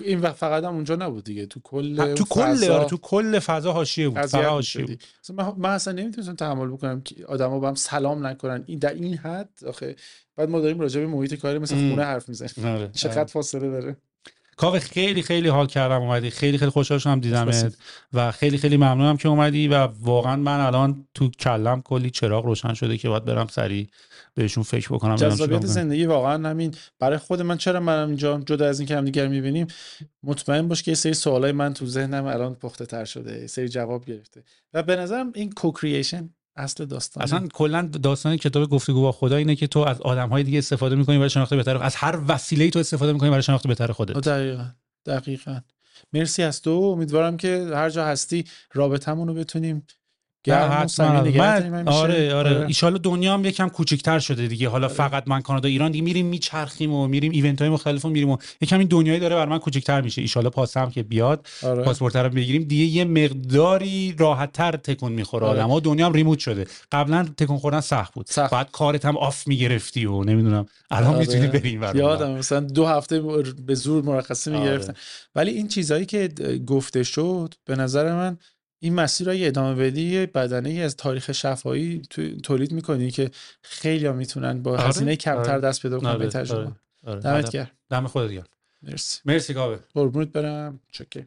Speaker 1: این وقت فقط هم اونجا نبود دیگه. تو کل
Speaker 2: تو کل
Speaker 1: فضا
Speaker 2: آره تو کل فضا حاشیه بود. فقط حاشیه. بود.
Speaker 1: من, من اصلا نمی‌تونستم تحمل بکنم که آدما با هم سلام نکنن. این در این حد آخه بعد ما داریم راجع به محیط کاری مثل. خونه حرف می‌زنیم.
Speaker 2: آره.
Speaker 1: چقدر فاصله داره.
Speaker 2: کاوه خیلی خیلی حال کردم اومدی خیلی خیلی خوشحال شدم دیدمت. و خیلی خیلی ممنونم که اومدی و واقعا من الان تو کلم کلی چراغ روشن شده که باید برم سریع بهشون فکر بکنم
Speaker 1: جذابیت. زندگی واقعا همین برای خود من چرا منم اینجا جدا از اینکه همدیگر می‌بینیم مطمئن باش که یه سری سوالای من تو ذهنم الان پخته تر شده یه سری جواب گرفته و به نظرم این کوکریشن اصل داستان
Speaker 2: اصلا کلا داستان کتاب گفتگو با خدا اینه که تو از آدم های دیگه استفاده می‌کنی برای شناخت بهتر از هر وسیله تو استفاده می‌کنی برای شناخت بهتر خودت.
Speaker 1: دقیقا دقیقا. مرسی از تو. امیدوارم که هر جا هستی رابطمون رو بتونیم گرم داریم
Speaker 2: من. آره آره
Speaker 1: آره.
Speaker 2: ایشالا دنیا هم یکم کوچیک‌تر شده دیگه حالا فقط من کانادا ایران دیگه میریم میچرخیم و میریم ایونت های مختلف و میریم و یکم این دنیایی داره بر من کوچیک‌تر میشه ایشالا پاسم که بیاد
Speaker 1: آره.
Speaker 2: پاسپورت رو بگیریم دیگه یه مقداری راحت‌تر تکون می‌خوره
Speaker 1: آره.
Speaker 2: آدم ها دنیا هم ریموت شده قبلا تکون خوردن سخت بود
Speaker 1: سخت.
Speaker 2: بعد کارت هم آف می‌گرفتی و نمی‌دونم الان
Speaker 1: آره.
Speaker 2: می‌تونی بریم.
Speaker 1: یادم مثلا دو هفته به زور مرخصی
Speaker 2: آره.
Speaker 1: می‌گرفتن ولی این چیزهایی که گفته شد به نظر من این مسیر رو ادامه بدی یه بدنه ای از تاریخ شفایی تولید می‌کنی که خیلی ها می‌تونن با آره. هزینه کمتر آره. دست پیدا کنن به آره. تجربه آره. آره. دمت گرم
Speaker 2: دم خودت گرم
Speaker 1: مرسی
Speaker 2: مرسی کاوه
Speaker 1: قربونت برم چکه